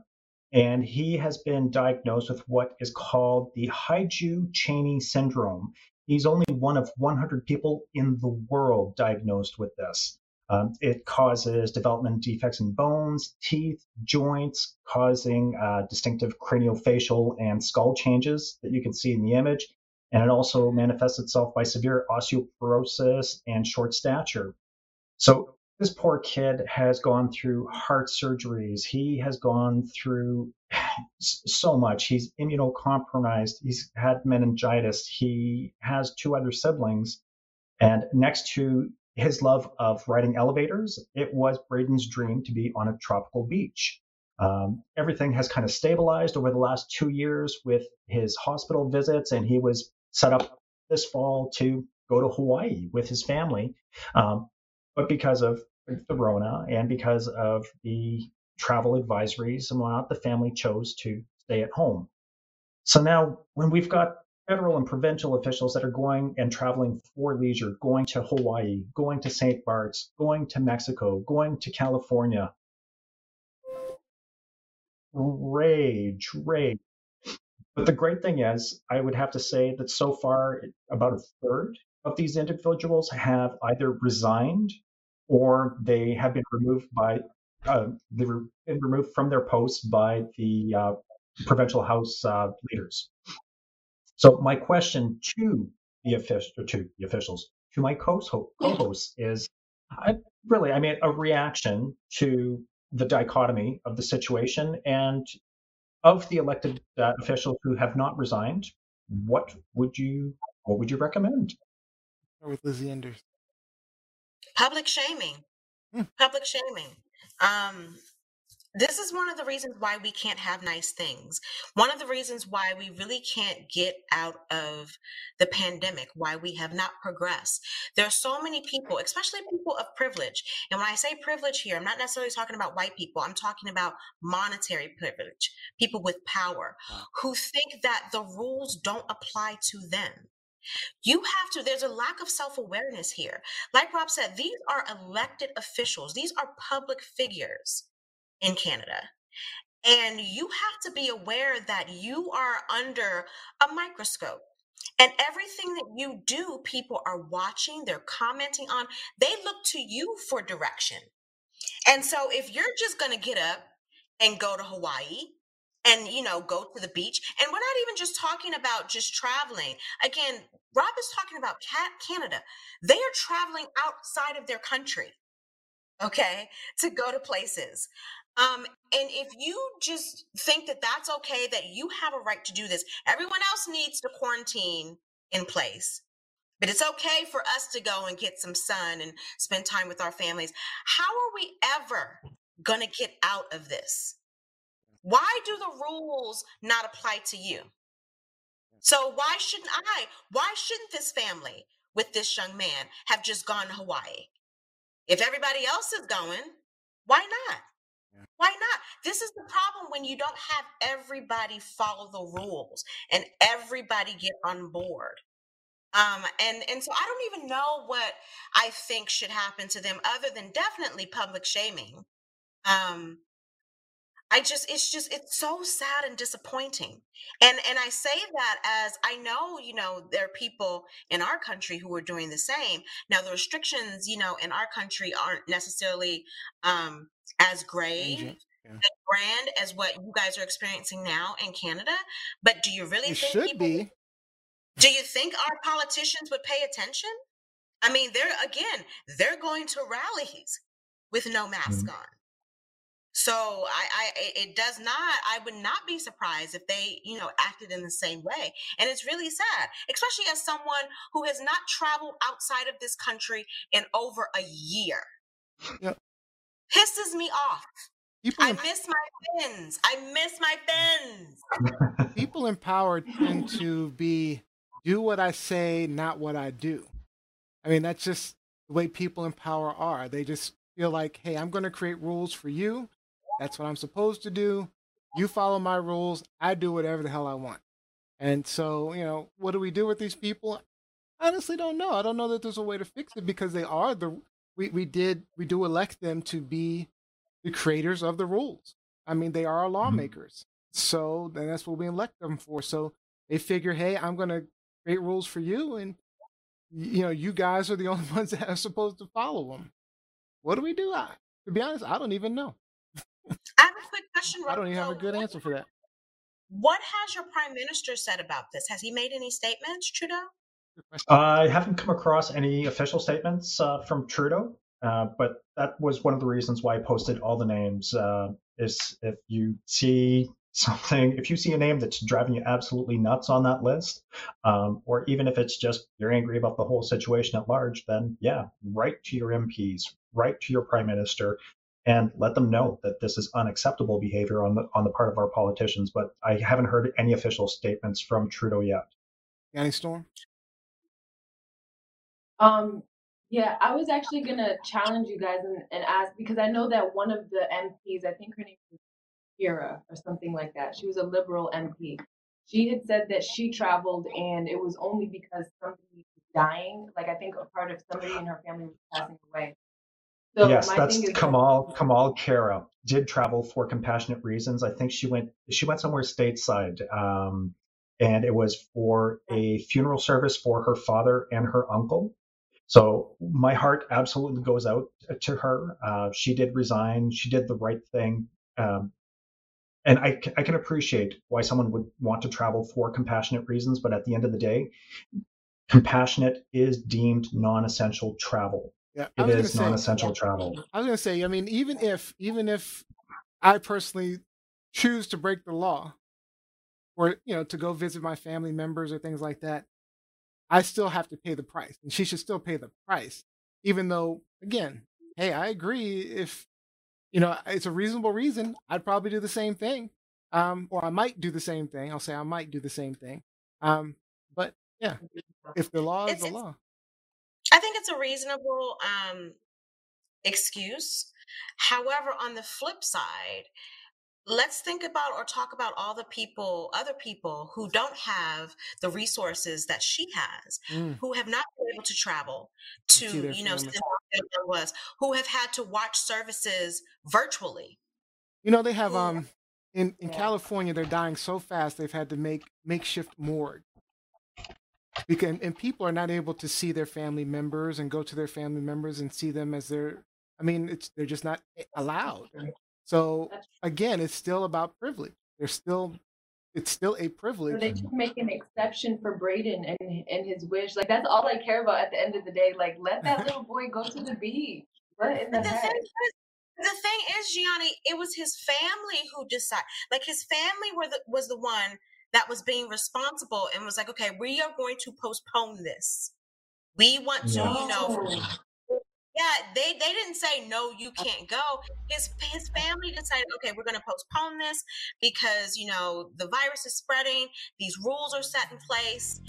and he has been diagnosed with what is called the Hajdu-Cheney syndrome. He's only one of 100 people in the world diagnosed with this. Um, it causes development defects in bones, teeth, joints, causing uh, distinctive craniofacial and skull changes that you can see in the image. And it also manifests itself by severe osteoporosis and short stature. So this poor kid has gone through heart surgeries. He has gone through so much. He's immunocompromised. He's had meningitis. He has two other siblings. And next to his love of riding elevators, it was Braden's dream to be on a tropical beach. Um, everything has kind of stabilized over the last two years with his hospital visits, and he was set up this fall to go to Hawaii with his family. Um, but because of the Rona and because of the travel advisories and whatnot, the family chose to stay at home. So now, when we've got federal and provincial officials that are going and traveling for leisure, going to Hawaii, going to St. Bart's, going to Mexico, going to California, rage, rage. But the great thing is, I would have to say that so far, about a third of these individuals have either resigned or they have been removed by uh, they were been removed from their posts by the uh, provincial house uh, leaders. So my question to the official to the officials to my co-hosts is I, really I mean a reaction to the dichotomy of the situation and of the elected uh, officials who have not resigned. What would you what would you recommend? With Lizzie Enders. Public shaming. Hmm. Public shaming. Um, this is one of the reasons why we can't have nice things. One of the reasons why we really can't get out of the pandemic, why we have not progressed. There are so many people, especially people of privilege. And when I say privilege here, I'm not necessarily talking about white people, I'm talking about monetary privilege, people with power who think that the rules don't apply to them. You have to, there's a lack of self awareness here. Like Rob said, these are elected officials, these are public figures in Canada. And you have to be aware that you are under a microscope. And everything that you do, people are watching, they're commenting on, they look to you for direction. And so if you're just going to get up and go to Hawaii and you know go to the beach and we're not even just talking about just traveling. Again rob is talking about canada. They are traveling outside of their country okay to go to places. Um, and if you just think that that's okay that you have a right to do this everyone else needs to quarantine in place. But it's okay for us to go and get some sun and spend time with our families. How are we ever going to get out of this why do the rules not apply to you? So why shouldn't I? Why shouldn't this family with this young man have just gone to Hawaii? If everybody else is going, why not? Why not? This is the problem when you don't have everybody follow the rules and everybody get on board. Um, and and so I don't even know what I think should happen to them other than definitely public shaming. Um, I just it's just it's so sad and disappointing. And and I say that as I know, you know, there are people in our country who are doing the same. Now the restrictions, you know, in our country aren't necessarily um as grave yeah. as grand as what you guys are experiencing now in Canada. But do you really it think should people, be? Do you think our politicians would pay attention? I mean, they're again, they're going to rallies with no mask mm-hmm. on. So I, I, it does not. I would not be surprised if they, you know, acted in the same way. And it's really sad, especially as someone who has not traveled outside of this country in over a year. Yep. Pisses me off. People I miss my fins. I miss my fins. People empowered tend to be do what I say, not what I do. I mean, that's just the way people in power are. They just feel like, hey, I'm going to create rules for you that's what I'm supposed to do. You follow my rules. I do whatever the hell I want. And so, you know, what do we do with these people? I honestly don't know. I don't know that there's a way to fix it because they are the we, we did we do elect them to be the creators of the rules. I mean, they are our mm-hmm. lawmakers. So then that's what we elect them for. So they figure, hey, I'm gonna create rules for you and you know, you guys are the only ones that are supposed to follow them. What do we do? I, to be honest, I don't even know. I have a quick question. I don't even have a good answer for that. What has your prime minister said about this? Has he made any statements, Trudeau? I haven't come across any official statements uh, from Trudeau, uh, but that was one of the reasons why I posted all the names. Uh, is if you see something, if you see a name that's driving you absolutely nuts on that list, um, or even if it's just you're angry about the whole situation at large, then yeah, write to your MPs, write to your prime minister, and let them know that this is unacceptable behavior on the on the part of our politicians. But I haven't heard any official statements from Trudeau yet. Any storm? Um, yeah, I was actually gonna challenge you guys and, and ask because I know that one of the MPs, I think her name was Kira or something like that. She was a liberal MP. She had said that she traveled and it was only because somebody was dying. Like I think a part of somebody in her family was passing away. So yes, that's Kamal Kamal Khera did travel for compassionate reasons. I think she went she went somewhere stateside, um, and it was for a funeral service for her father and her uncle. So my heart absolutely goes out to her. Uh, she did resign. She did the right thing. Um, and I, I can appreciate why someone would want to travel for compassionate reasons, but at the end of the day, compassionate is deemed non-essential travel. Yeah, it is say, non-essential travel. I was going to say, I mean, even if even if I personally choose to break the law, or you know, to go visit my family members or things like that, I still have to pay the price, and she should still pay the price, even though, again, hey, I agree. If you know, it's a reasonable reason, I'd probably do the same thing, um, or I might do the same thing. I'll say I might do the same thing, um, but yeah, if the law is it's, the law. It's a reasonable um, excuse. However, on the flip side, let's think about or talk about all the people, other people who don't have the resources that she has, mm. who have not been able to travel to, you know, was, who have had to watch services virtually. You know, they have um in in California, they're dying so fast they've had to make makeshift morgue because and people are not able to see their family members and go to their family members and see them as their i mean it's they're just not allowed so again it's still about privilege they're still it's still a privilege. So they just make an exception for Braden and and his wish. Like that's all I care about at the end of the day. Like let that little boy go to the beach. What in the, the heck? the thing is, Gianni, it was his family who decided. Like his family were the, was the one that was being responsible and was like, okay, we are going to postpone this. We want to, no. you know, oh. yeah, they they didn't say no, you can't go. His his family decided, okay, we're going to postpone this because you know the virus is spreading. These rules are set in place,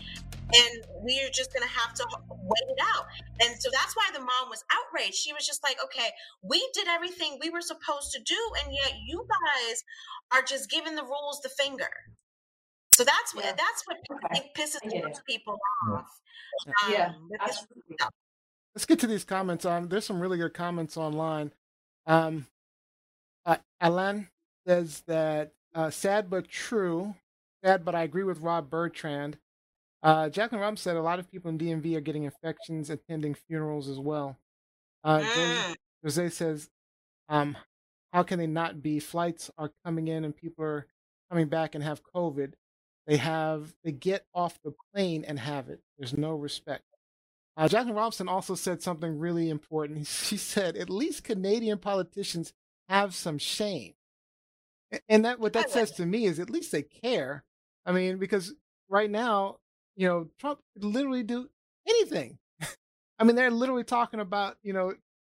and we're just going to have to wait it out. And so that's why the mom was outraged. She was just like, okay, we did everything we were supposed to do, and yet you guys are just giving the rules the finger. So that's what yeah. that's what okay. pisses people off. Um, yeah, Let's get to these comments. Um, there's some really good comments online. Um, uh, Alan says that uh, sad but true. Sad, but I agree with Rob Bertrand. Uh, Jacqueline Rum said a lot of people in DMV are getting infections attending funerals as well. Uh, Mm. Jose says, um, how can they not be? Flights are coming in and people are coming back and have COVID. They have they get off the plane and have it. There's no respect. Uh, Jacqueline Robinson also said something really important. She said, "At least Canadian politicians have some shame," and that what that says to me is at least they care. I mean, because right now, you know, Trump could literally do anything. I mean, they're literally talking about, you know,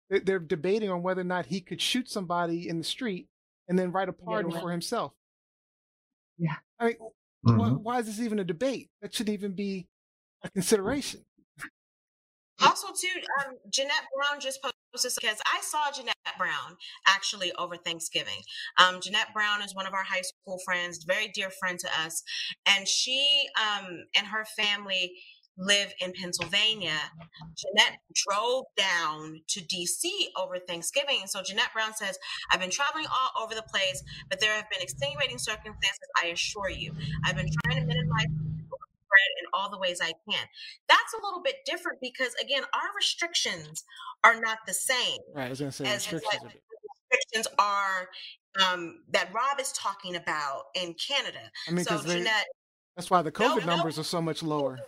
they- they're debating on whether or not he could shoot somebody in the street and then write a pardon for himself. Yeah. I mean, why, Mhm. why is this even a debate? That shouldn't even be a consideration. Also, too, um, Jeanette Brown just posted this because I saw Jeanette Brown actually over Thanksgiving. Um, Jeanette Brown is one of our high school friends, very dear friend to us, and she um, and her family live in Pennsylvania. Jeanette drove down to DC over Thanksgiving. So Jeanette Brown says, I've been traveling all over the place, but there have been extenuating circumstances, I assure you. I've been trying to minimize spread in all the ways I can. That's a little bit different because again, our restrictions are not the same Right, I was going to say restrictions. are restrictions are um, that Rob is talking about in Canada. I mean, So Jeanette, that's why the COVID no. numbers are so much lower.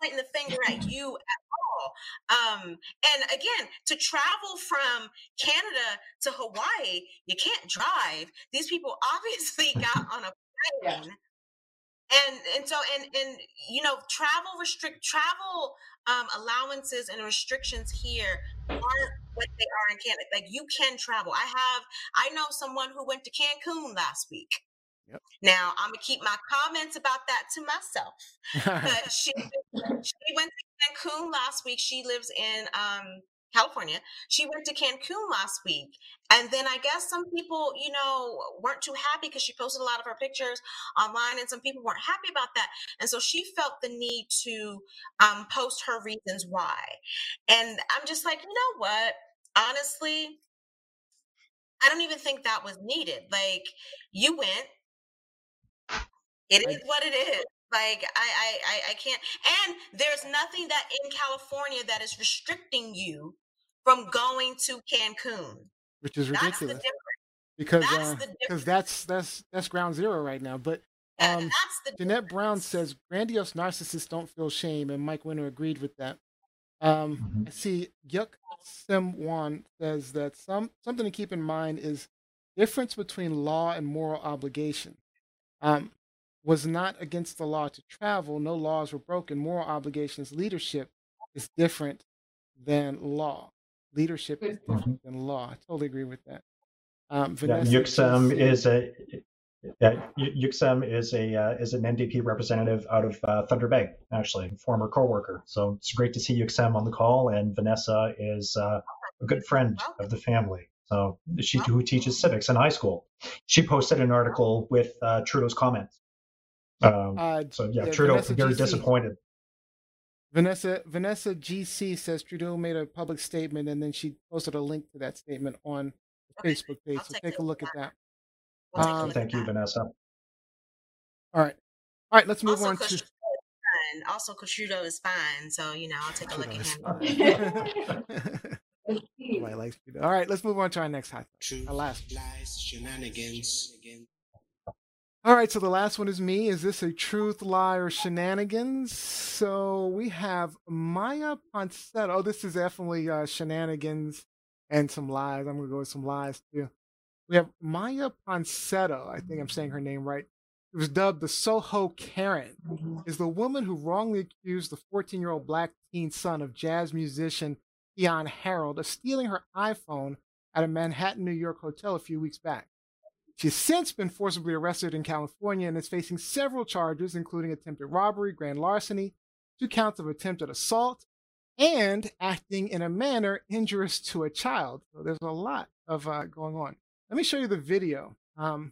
Pointing the finger at you at all. Um, and again, to travel from Canada to Hawaii, you can't drive. These people obviously got on a Yeah. plane. And and so and and you know travel restrict travel um, allowances and restrictions here aren't what they are in Canada. Like you can travel. I have I know someone who went to Cancun last week. Yep. Now I'm gonna keep my comments about that to myself but she she went to Cancun last week. She lives in um California. She went to Cancun last week. And then I guess some people, you know, weren't too happy because she posted a lot of her pictures online and some people weren't happy about that. And so she felt the need to um post her reasons why. And I'm just like, you know what? Honestly, I don't even think that was needed. Like you went. It I- is what it is. Like I, I, I, I can't. And there's nothing that in California that is restricting you from going to Cancun. which is That's the ridiculous difference. because that's uh, because that's that's that's ground zero right now. But um, that's the Jeanette Brown says grandiose narcissists don't feel shame, and Mike Winter agreed with that. Um, Mhm. I see Yuk Sim Wan says that some something to keep in mind is difference between law and moral obligation. Um, was not against the law to travel. No laws were broken. Moral obligations, leadership is different than law. Leadership is Good different than law. I totally agree with that. Um, Vanessa Yuxem GC is a yeah, Yu- Yuxem is a uh, is an NDP representative out of uh, Thunder Bay, actually, former coworker. So it's great to see Yuxem on the call, and Vanessa is uh, a good friend of the family. So she who teaches civics in high school. She posted an article with uh, Trudeau's comments. Um, Uh, so yeah, yeah, Trudeau Vanessa very GC. disappointed. Vanessa Vanessa GC says Trudeau made a public statement and then she posted a link to that statement on the Okay, Facebook page. I'll So take take a a look look at that. We'll Um, look at Thank you, that. Vanessa. All right. All right, let's move Also, on because to. Also, Cosciuto is fine. So you know, I'll take a look at him. is fine. Let's see. Nobody likes Trudeau. All right, let's move on to our next hot topic. Truth, Our last. lies, shenanigans. All right, so the last one is me. Is this a truth, lie, or shenanigans? So we have Miya Ponsetto. Oh, this is definitely uh, shenanigans and some lies. I'm going to go with some lies too. We have Miya Ponsetto. I think I'm saying her name right. It was dubbed the Soho Karen. Is the woman who wrongly accused the 14 year old black teen son of jazz musician Keyon Harrold of stealing her iPhone at a Manhattan, New York hotel a few weeks back. She's since been forcibly arrested in California and is facing several charges, including attempted robbery, grand larceny, two counts of attempted assault, and acting in a manner injurious to a child. So there's a lot of uh, going on. Let me show you the video. Um,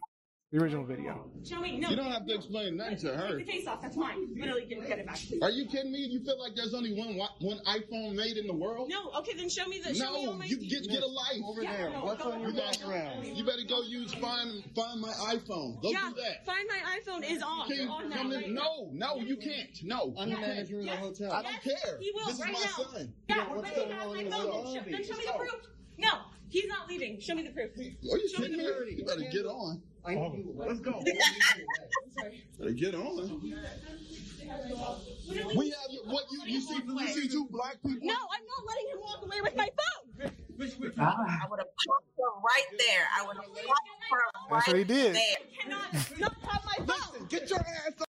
The original video. Show me. No. You don't have to explain nothing to her. Take the case off. That's mine. Literally, get, get it back. Are you kidding me? You feel like there's only one one iPhone made in the world? No. Okay, then show me the. show me all No, my you get get a life. Over Yeah, there. no, What's go- on your go- background? You better go use find find my iPhone. Go yeah. do that. Find my iPhone is off. Can you on now, come in- right now. no, no, you can't. No, I'm you the can't. manager of the hotel. I don't care. He will this right is my now. son. Yeah, but he has my phone. Then, show, then show me the proof. No, he's not leaving. Show me the proof. Are you Show me kidding the me? You better get on. I need you. Let's go. Better get on. We have you, what you, you see you see two black people. No, I'm not letting him walk away with my phone. I would have punched her right there. I would have popped her right That's what he did. there. Cannot not have my phone. Get your ass up.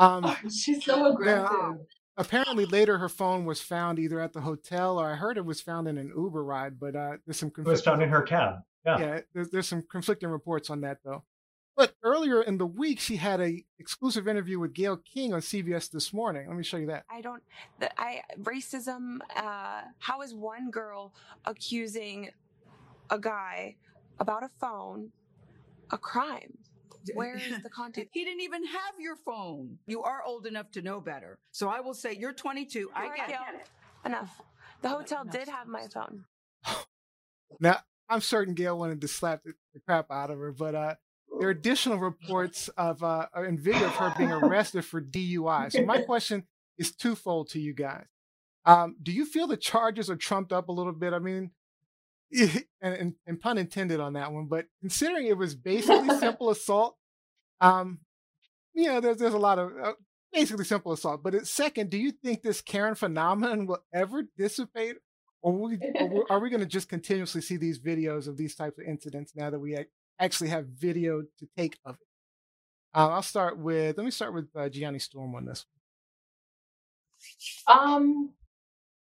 Um, She's so aggressive. now, apparently later her phone was found either at the hotel or I heard it was found in an Uber ride, but uh, there's some It was conflicting found in her cab. Yeah. yeah, there's, there's some conflicting reports on that though. But earlier in the week, she had a exclusive interview with Gayle King on CBS this morning. Let me show you that. I don't. The, I racism. Uh, how is one girl accusing a guy about a phone a crime? Where is the content? He didn't even have your phone. You are old enough to know better. So I will say you're 22. I All right, get Gayle, it. Enough. The hotel did have my phone. Now, I'm certain Gayle wanted to slap the, the crap out of her, but uh, there are additional reports of uh, and video of her being arrested for DUI. So my question is twofold to you guys. Um, do you feel the charges are trumped up a little bit? I mean, and, and, and pun intended on that one, but considering it was basically simple assault, um, you know, there's there's a lot of uh, basically simple assault. But second, do you think this Karen phenomenon will ever dissipate, or, we, or are we going to just continuously see these videos of these types of incidents now that we actually have video to take of it? Uh, I'll start with let me start with uh, Gianni Storm on this. Um,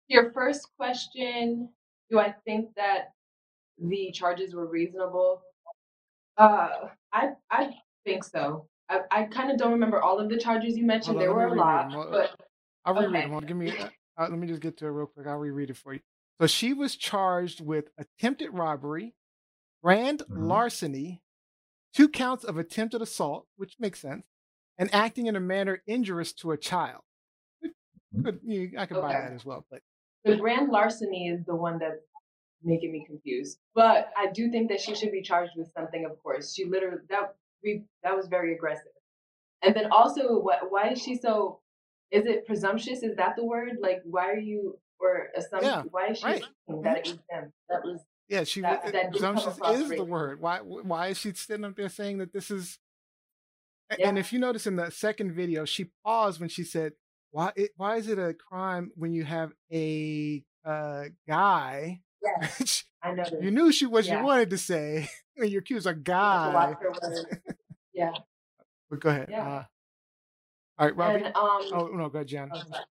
your first question: Do I think that the charges were reasonable? Uh, I I think so. I, I kind of don't remember all of the charges you mentioned. On, there were a lot, them. I'll- but I'll reread Okay. them. Give me. Uh, uh, let me just get to it real quick. I'll reread it for you. So she was charged with attempted robbery, grand Mhm. larceny, two counts of attempted assault, which makes sense, and acting in a manner injurious to a child. Could, you, I could buy that as well, but the grand larceny is the one that's making me confused. But I do think that she should be charged with something. Of course, she literally that we that was very aggressive. And then also, what? Why is she so? Is it presumptuous? Is that the word? Like, why are you or assuming? Yeah, why is she right. that it was them? That was yeah, she That- wa- that did come presumptuous across is the word. Why? Why is she sitting up there saying that this is? Yeah. And if you notice in the second video, she paused when she said, "Why? It, why is it a crime when you have a uh, guy?" yes. I know. you knew she what Yeah. you wanted to say when you accuse a You have to guy. watch her words. Yeah. But go ahead. Yeah. Uh, all right, Robbie. And um. oh no, go ahead, Jan. oh, sorry.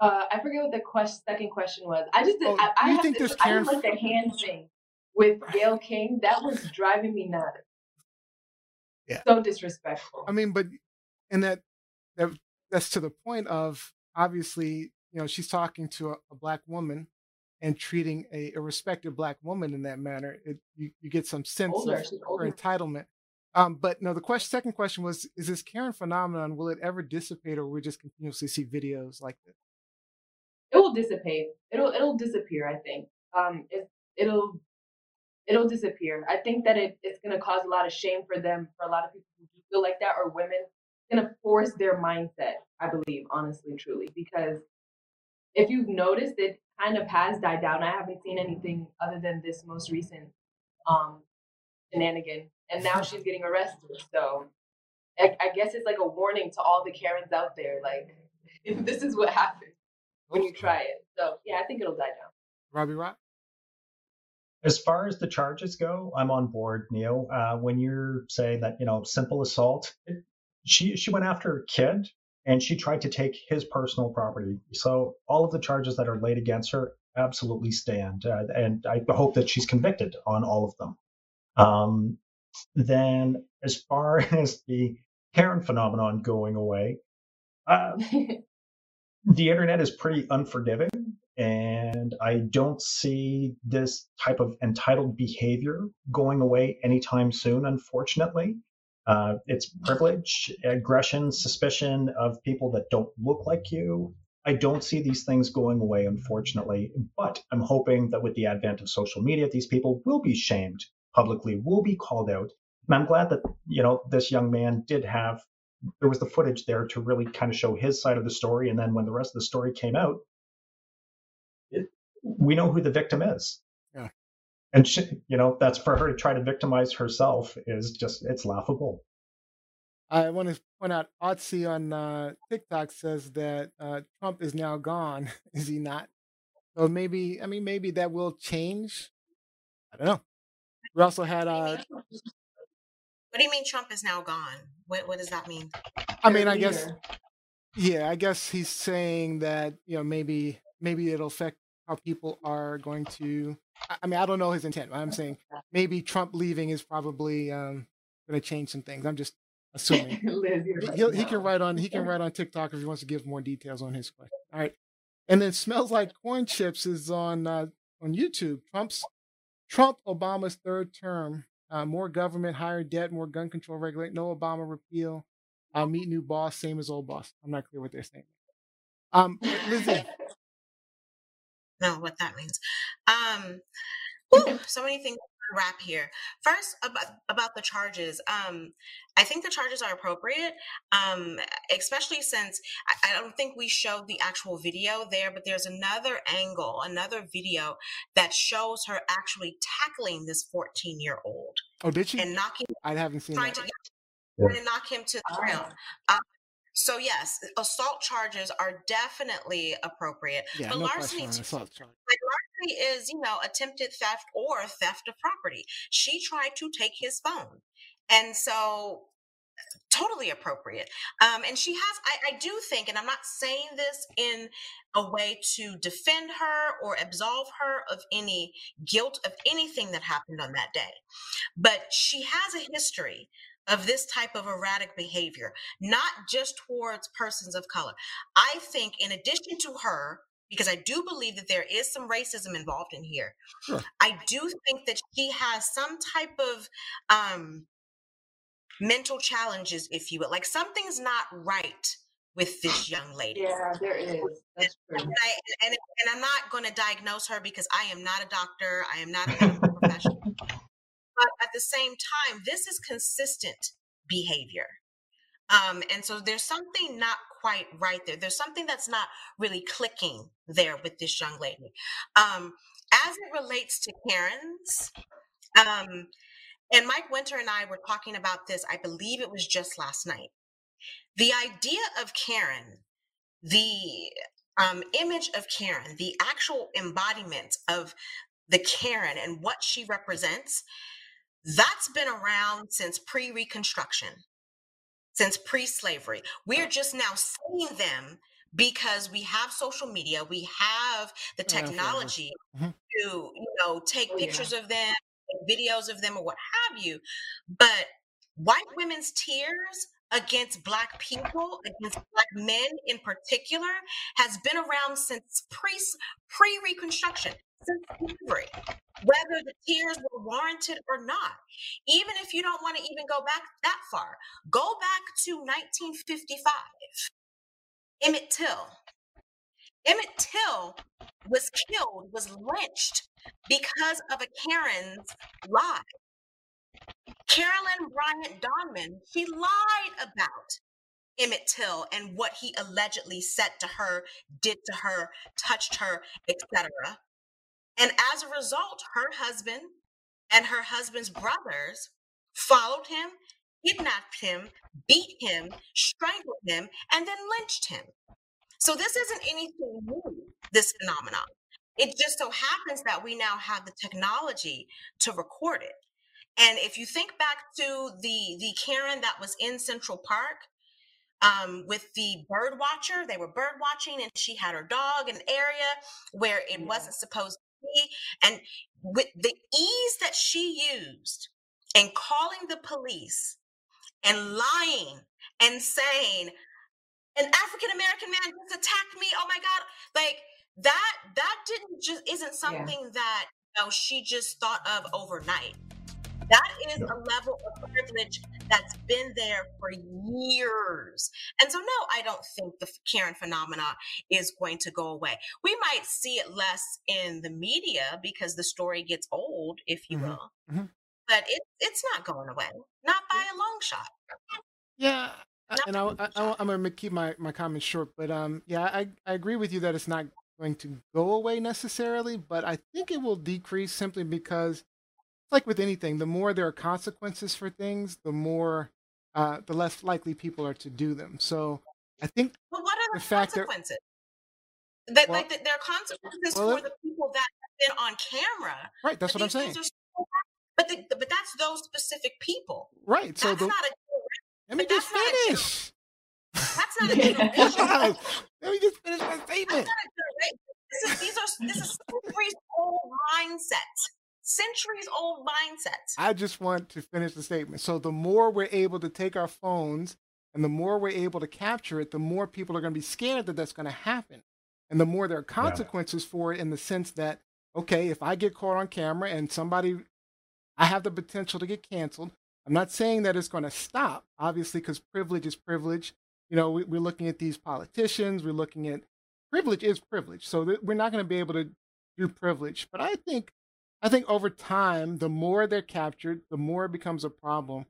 Uh, I forget what the quest- second question was. I just did. Oh, I, I you think to, this I Karen did like the hand thing with Gayle King. That was driving me nuts. Yeah. So disrespectful. I mean, but and that that that's to the point of obviously, you know, she's talking to a, a black woman and treating a, a respected black woman in that manner. It, you you get some sense older. of her entitlement. Um, but no, the question, second question was: Is this Karen phenomenon will it ever dissipate, or will we just continuously see videos like this? Will dissipate. It'll it'll disappear. I think. Um. It it'll it'll disappear. I think that it, it's gonna cause a lot of shame for them. For a lot of people who feel like that, or women, it's gonna force their mindset. I believe, honestly, truly, because if you've noticed, it kind of has died down. I haven't seen anything other than this most recent um shenanigan, and now she's getting arrested. So I, I guess it's like a warning to all the Karens out there. Like, this is what happens when you try it. So yeah, I think it'll die down. Robbie Rock. As far as the charges go, I'm on board, Neil. Uh, when you're saying that, you know, simple assault, it, she she went after a kid and she tried to take his personal property. So all of the charges that are laid against her absolutely stand, uh, and I hope that she's convicted on all of them. Um, then, as far as the Karen phenomenon going away, uh, the internet is pretty unforgiving. And I don't see this type of entitled behavior going away anytime soon, unfortunately. Uh, it's privilege, aggression, suspicion of people that don't look like you. I don't see these things going away, unfortunately. But I'm hoping that with the advent of social media, these people will be shamed publicly, will be called out. And I'm glad that, you know, this young man did have, there was the footage there to really kind of show his side of the story. And then when the rest of the story came out, it, we know who the victim is. Yeah. And, she, you know, that's for her to try to victimize herself is just, it's laughable. I want to point out Otzi on uh, TikTok says that uh, Trump is now gone. is he not? So maybe, I mean, maybe that will change. I don't know. We also had. Uh, what do you mean Trump is now gone? What What does that mean? I mean, I guess. Yeah, I guess he's saying that you know maybe maybe it'll affect how people are going to. I mean, I don't know his intent. But I'm saying maybe Trump leaving is probably um, going to change some things. I'm just assuming. he, he can write on he can write on TikTok if he wants to give more details on his question. All right, and then smells like corn chips is on uh, on YouTube. Trump's Trump Obama's third term. Uh, more government, higher debt, more gun control regulate. No Obama repeal. I'll meet new boss, same as old boss. I'm not clear what they're saying. Um, Lizzie. No, what that means. Um, whew, so many things wrap here. First, about about the charges. Um, I think the charges are appropriate, um, especially since I, I, don't think we showed the actual video there, but there's another angle, another video that shows her actually tackling this 14 year old. Oh, did she? And knocking. I haven't seen trying that. To, yeah. and knock him to the ground. Um, so yes, assault charges are definitely appropriate. Yeah, but no larceny, assault charge. larceny is, you know, attempted theft or theft of property. She tried to take his phone. And so totally appropriate. Um, and she has, I, I do think, and I'm not saying this in a way to defend her or absolve her of any guilt of anything that happened on that day, but she has a history of this type of erratic behavior, not just towards persons of color. I think, in addition to her, because I do believe that there is some racism involved in here, Sure. I do think that she has some type of um, mental challenges, if you will. Like something's not right with this young lady. Yeah, there is. That's true. And, I, and, and I'm not going to diagnose her because I am not a doctor. I am not a medical professional. But at the same time, this is consistent behavior. Um, and so there's something not quite right there. There's something that's not really clicking there with this young lady. Um, as it relates to Karen's, um, and Mike Winter and I were talking about this, I believe it was just last night. The idea of Karen, the um, image of Karen, the actual embodiment of the Karen and what she represents, that's been around since pre Reconstruction, since pre slavery. We're just now seeing them because we have social media, we have the technology Mhm. to, you know, take Oh, yeah. pictures of them, videos of them, or what have you. But white women's tears against black people, against black men in particular, has been around since pre pre Reconstruction, Whether the tears were warranted or not, even if you don't want to even go back that far, go back to 1955. Emmett Till. Emmett Till was killed, was lynched because of a Karen's lie. Carolyn Bryant Donham, she lied about Emmett Till and what he allegedly said to her, did to her, touched her, etc. And as a result, her husband and her husband's brothers followed him, kidnapped him, beat him, strangled him, and then lynched him. So this isn't anything new, this phenomenon. It just so happens that we now have the technology to record it. And if you think back to the the Karen that was in Central Park um, with the bird watcher, they were bird watching, and she had her dog in an area where it wasn't supposed. And with the ease that she used in calling the police and lying and saying, an African American man just attacked me. Oh my God. Like that, that didn't just isn't something that you know she just thought of overnight. That is a level of privilege that's been there for years. And so, no, I don't think the Karen phenomena is going to go away. We might see it less in the media because the story gets old, if you Mhm. will, Mhm. but it, it's not going away, not by a long shot. Yeah, I- and I, I, am gonna keep my, my comments short, but um, yeah, I, I agree with you that it's not going to go away necessarily, but I think it will decrease simply because, like with anything, the more there are consequences for things, the more, uh, the less likely people are to do them. So I think But what are the, The fact that- consequences? That, Well- like, that there are consequences well, for the people that have been on camera. right, that's what I'm saying. so- but the, but that's those specific people. Right. So That's the, not a let me just that's not a finish. that's not a generation. let me just finish my statement. This is these are this is centuries old mindsets. Centuries old mindsets. I just want to finish the statement. So the more we're able to take our phones and the more we're able to capture it, the more people are going to be scared that that's going to happen. And the more there are consequences for it in the sense that, okay, if I get caught on camera and somebody, I have the potential to get canceled. I'm not saying that it's going to stop, obviously, because privilege is privilege. You know, we, we're looking at these politicians, we're looking at privilege is privilege. So th- we're not going to be able to do privilege. But I think I think over time, the more they're captured, the more it becomes a problem.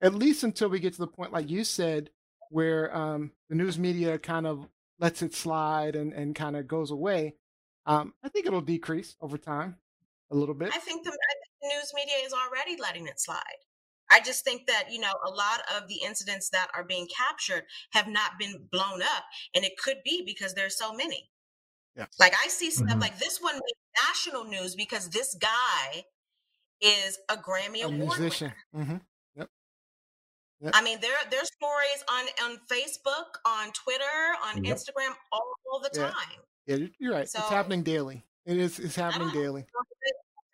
At least until we get to the point, like you said, where um, the news media kind of lets it slide and, and kind of goes away. Um, I think it'll decrease over time a little bit. I think the, I think the news media is already letting it slide. I just think that you know a lot of the incidents that are being captured have not been blown up, and it could be because there's so many. Yes. Like I see stuff Mhm. like this one national news because this guy is a Grammy A Award musician. winner. hmm Yep. I mean, there there's stories on on Facebook, on Twitter, on Yep. Instagram all, all the Yeah. time. Yeah, you're- you're right. So- it's happening daily. It is. It's happening daily.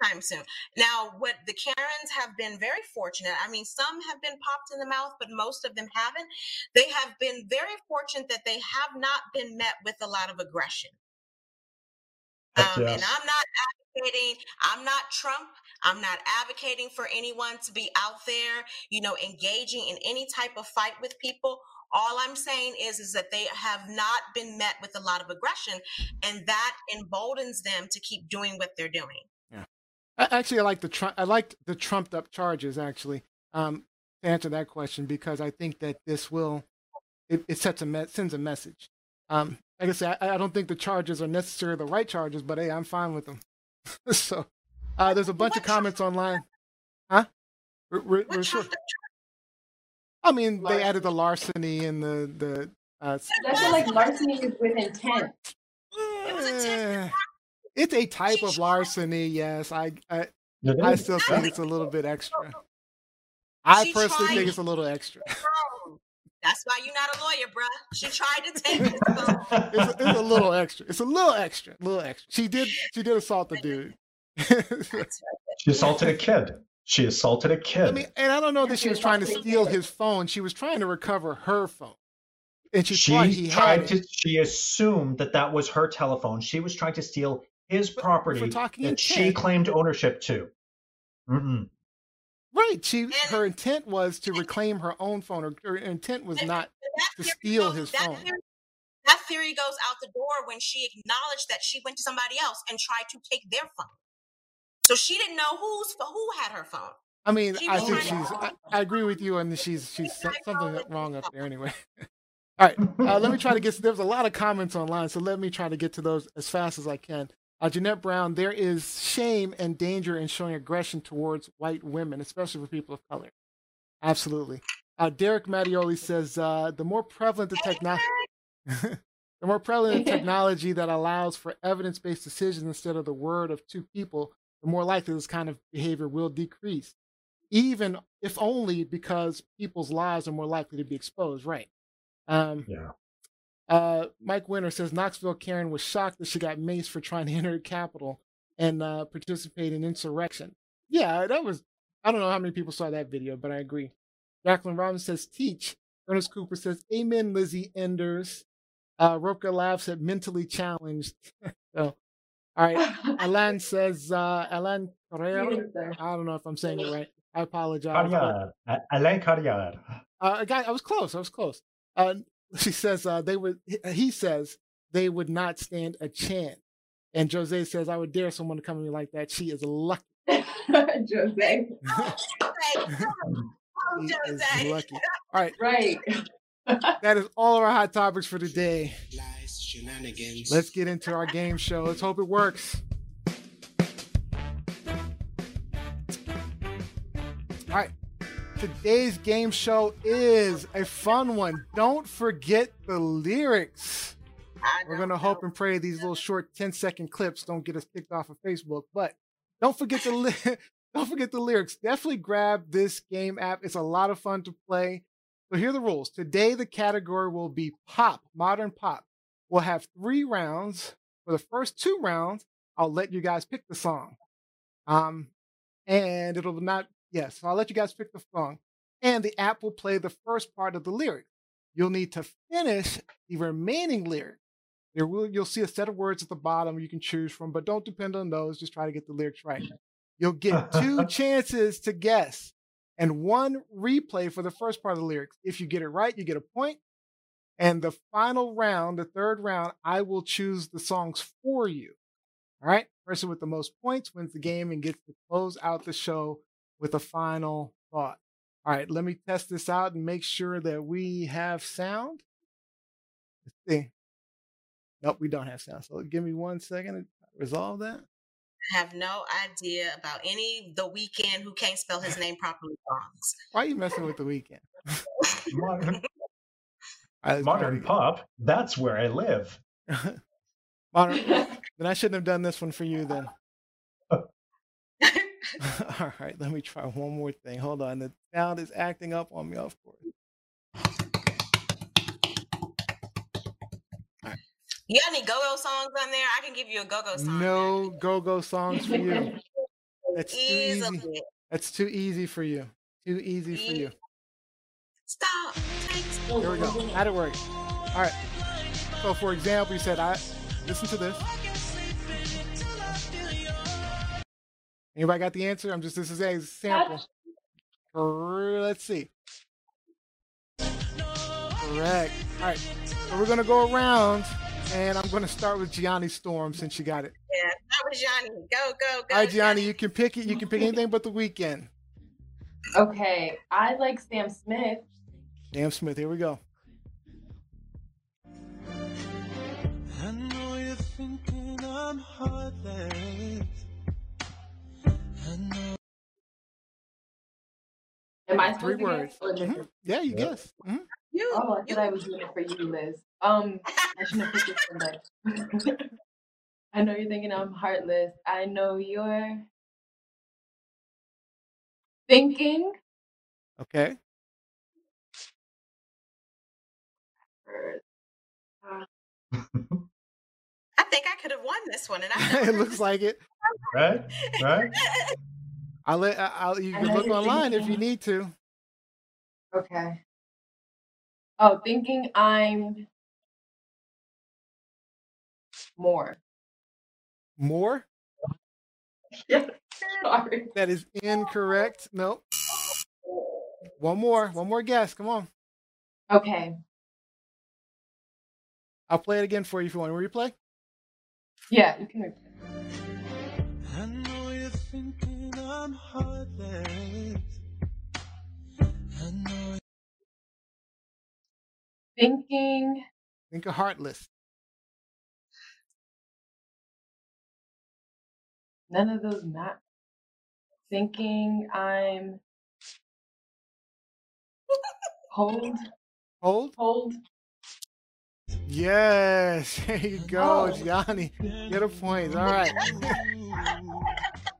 time soon. Now, what the Karens have been very fortunate. I mean, some have been popped in the mouth, but most of them haven't. They have been very fortunate that they have not been met with a lot of aggression. Um, And. I'm not advocating, I'm not Trump. I'm not advocating for anyone to be out there, you know, engaging in any type of fight with people. All I'm saying is, is that they have not been met with a lot of aggression, and that emboldens them to keep doing what they're doing. I, actually, I like the Trump. I liked the trumped up charges actually. Um, to answer that question, because I think that this will it, it sets a me- sends a message. Um, like I said, I, I don't think the charges are necessarily the right charges, but hey, I'm fine with them. so, uh, there's a bunch of comments online. Huh? We're, we're, we're sure. I mean, they added the larceny and the the. Uh, That's what, like larceny is with intent. eh, it's a type of larceny, yes. I I, I still think it's a little bit extra. I personally think it's a little extra. Bro, That's why you're not a lawyer, bruh. She tried to take his phone. It's a, it's a little extra. It's a little extra. A little extra. She did she did assault the dude. She assaulted a kid. She assaulted a kid. I mean, and I don't know that she was trying to steal his phone. She was trying to recover her phone, and she, she thought he had tried it. She assumed that that was her telephone. She was trying to steal his property talking that she claimed ownership to. Mm-mm. Right. She her intent was to reclaim her own phone. Her, her intent was not to steal his that phone. Theory, that theory goes out the door when she acknowledged that she went to somebody else and tried to take their phone. So she didn't know who's who had her phone. I mean, She I think she's. I, I agree with you, and she's she's so- something wrong up there anyway. All right, uh, let me try to get. There's a lot of comments online, so let me try to get to those as fast as I can. Uh, Jeanette Brown, there is shame and danger in showing aggression towards white women, especially for people of color. Absolutely. Uh, Derek Mattioli says uh, the more prevalent the technology, the more prevalent technology that allows for evidence-based decisions instead of the word of two people, the more likely this kind of behavior will decrease, even if only because people's lives are more likely to be exposed. Right. Um, yeah. Uh, Mike Winter says Knoxville Karen was shocked that she got maced for trying to enter the Capitol and uh, participate in insurrection. Yeah, that was. I don't know how many people saw that video, but I agree. Jacqueline Robbins says teach. Ernest Cooper says Amen. Lizzie Enders. Uh, Roka laughs at mentally challenged. so, All right. Alan says, uh, Alan sir. I don't know if I'm saying it right. I apologize. but- Carrière. A- Alain Carrière. Uh, guy, I was close. I was close. Uh, she says uh, they would. he- He says they would not stand a chance. And Jose says, "I would dare someone to come at me like that. She is lucky. Jose. She is Jose. lucky." All right, Right. that is all of our hot topics for today. Lies, shenanigans. Let's get into our game show. Let's hope it works. All right. Today's game show is a fun one. Don't forget the lyrics. We're going to hope and pray these little short 10 second clips don't get us kicked off of Facebook. But don't forget the li- don't forget the lyrics. Definitely grab this game app. It's a lot of fun to play. So here are the rules. Today the category will be pop, modern pop. We'll have three rounds. For the first two rounds, I'll let you guys pick the song. Um, and it'll not yes, so I'll let you guys pick the song. And the app will play the first part of the lyric. You'll need to finish the remaining lyric. There will you'll see a set of words at the bottom you can choose from, but don't depend on those. Just try to get the lyrics right. You'll get two chances to guess and one replay for the first part of the lyrics. If you get it right, you get a point. And the final round, the third round, I will choose the songs for you. All right. Person with the most points wins the game and gets to close out the show with a final thought. All right. Let me test this out and make sure that we have sound. Let's see. Nope, we don't have sound. So give me one second to resolve that. I have no idea about any The Weeknd who can't spell his name properly songs. Why are you messing with the Weeknd? Modern, All right, let's try it modern pop. That's where I live. Modern. then I shouldn't have done this one for you then. All right, let me try one more thing. Hold on. The sound is acting up on me, of course. You got any go-go songs on there? I can give you a go-go song. No go-go songs for you. That's too easy. Easily. That's too easy for you. Too easy for you. Stop. Takes Here we go. How'd it work? All right. So, for example, you said, "I listen to this." Anybody got the answer? I'm just this is a sample. Let's see. Correct. All right. So we're gonna go around, and I'm gonna start with Gianni Storm since she got it. Yeah, that was Gianni. Go, go, go. All right, Gianni, you can pick it. You can pick anything but the Weeknd. Okay. I like Sam Smith. Sam Smith. Here we go. I know you're thinking I'm heartless. Am I Three words. guess? Or Mhm. Yeah, you Yep. guess. Mhm. You, Oh, I you. thought I was doing it for you, Liz. Um, I shouldn't have picked this one then. I know you're thinking I'm heartless. I know you're thinking. Okay. I think I could have won this one, and I it looks like it. Right? Right? I'll let. I'll, you I can know look you're online if you thinking. need to. Okay. Oh, thinking I'm more. More. Sorry. That is incorrect. Nope. One more. One more guess. Come on. Okay. I'll play it again for you if you want to replay. Yeah, you can. Thinking Think of Heartless. none of those not. Thinking I'm hold Hold. hold. Yes. There you go, Oh. Gianni. Get a point. All right.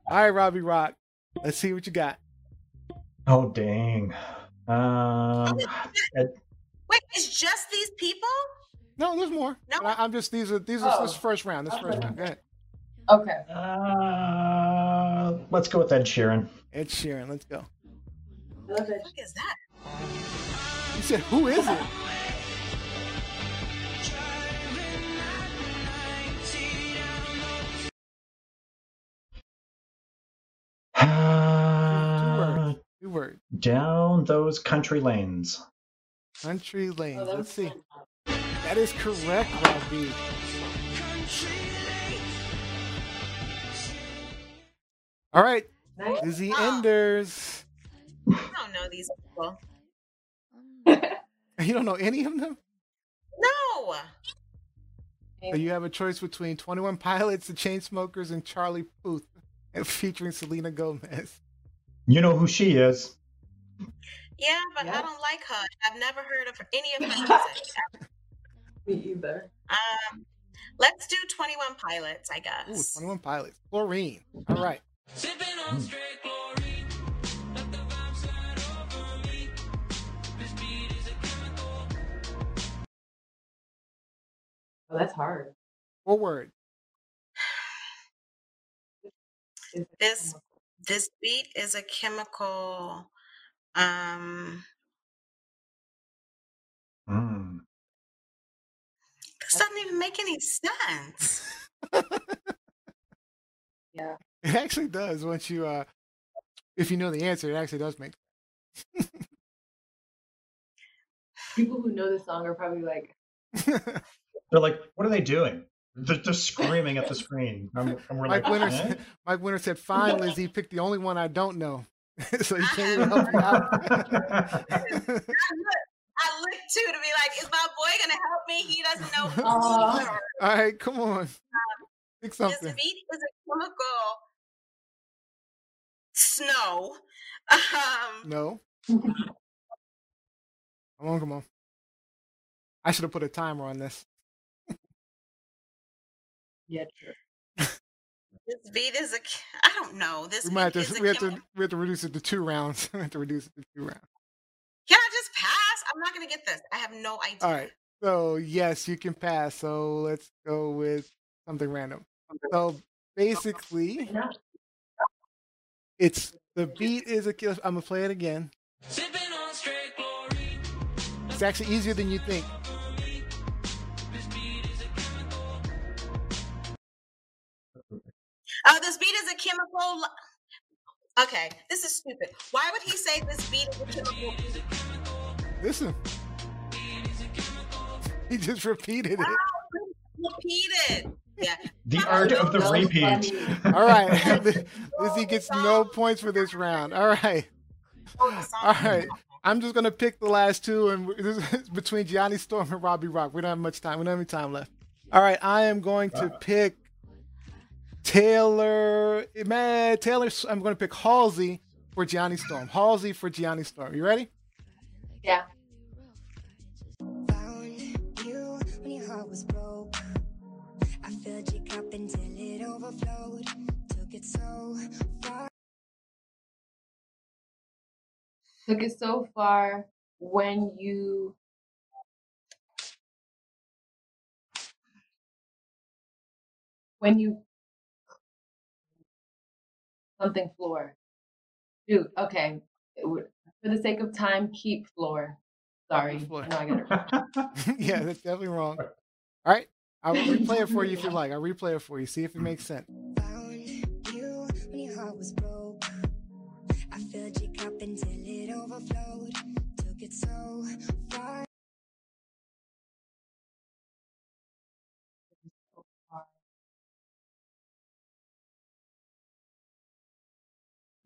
All right, Robbie Rock. Let's see what you got. Oh, dang. Um, Wait, it's just these people? No, there's more. No. But I, am just these are these are Oh. this first round. This first round. Go ahead. Okay. uh, let's go with Ed Sheeran. Ed Sheeran. Let's go. Love it. What is that? You said who is it? Two words. Down those country lanes. Country lanes. Oh, Let's was see. That is correct, Robbie. All right, Nice. Lizzie Enders. I don't know these people. You don't know any of them? No. So you have a choice between 21 Pilots, The Chainsmokers, and Charlie Puth, and featuring Selena Gomez. You know who she is. Yeah, but Yeah. I don't like her. I've never heard of any of her music. Me either. Um, let's do Twenty One Pilots, I Ooh, guess. 21 Pilots. Chlorine. All right. Oh, that's hard. Four word. Is This chemical? This beat is a chemical. Um, Mm. this doesn't even make any sense. Yeah. It actually does once you, uh, if you know the answer, it actually does make People who know the song are probably like, They're like, what are they doing? They're, they're screaming at the screen. And, and we're Mike like, Winter, "Eh?" said, Mike Winter said, "Fine, Lizzie, pick the only one I don't know." so you can't even help me out. I look, too to be like, is my boy gonna help me? He doesn't know. who All right, come on, pick This something. beat is a chemical. Snow. Um, No. Come on, come on. I should have put a timer on this. Yeah, true. this beat is a. I don't know. This We might have to. We have to. We have to reduce it to two rounds. we have to reduce it to two rounds. Can I just pass? I'm not gonna get this. I have no idea. All right. So yes, you can pass. So let's go with something random. So basically, it's the beat is a. I'm gonna play it again. It's actually easier than you think. Oh, this beat is a chemical. li- Okay, this is stupid. Why would he say this beat is a chemical? Listen. He just repeated it. Repeated. Yeah. The art of the repeat. All right. Lizzie gets no points for this round. All right. Oh, the song All is right. awful. I'm just gonna pick the last two, and this is between Gianni Storm and Robbie Rock. We don't have much time. We don't have any time left. All right, I am going to uh. pick Taylor. Man, Taylor. I'm going to pick Halsey for Gianni Storm. Halsey for Gianni Storm. You ready? Yeah. Found you when your heart was broke. I filled your cup until it overflowed. Took it so far. Took it so far when you when you something floor. Dude, okay. Would- For the sake of time, keep floor. Sorry. Floor. I know I got it wrong. yeah, that's definitely wrong. All right, I'll replay it for you if you like. I'll replay it for you. See if it makes sense.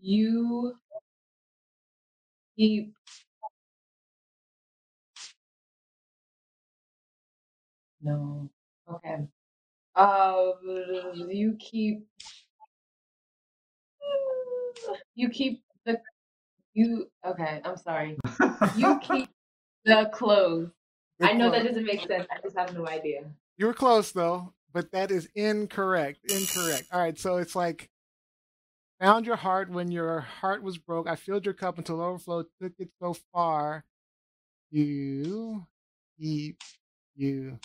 You keep No. Okay. Uh, you keep you keep the you okay, I'm sorry. You keep the clothes. Good I know that doesn't make sense. I just have no idea. You were close though, but that is incorrect. Incorrect. All right, so it's like found your heart when your heart was broke. I filled your cup until overflow. Took it so far. You keep you.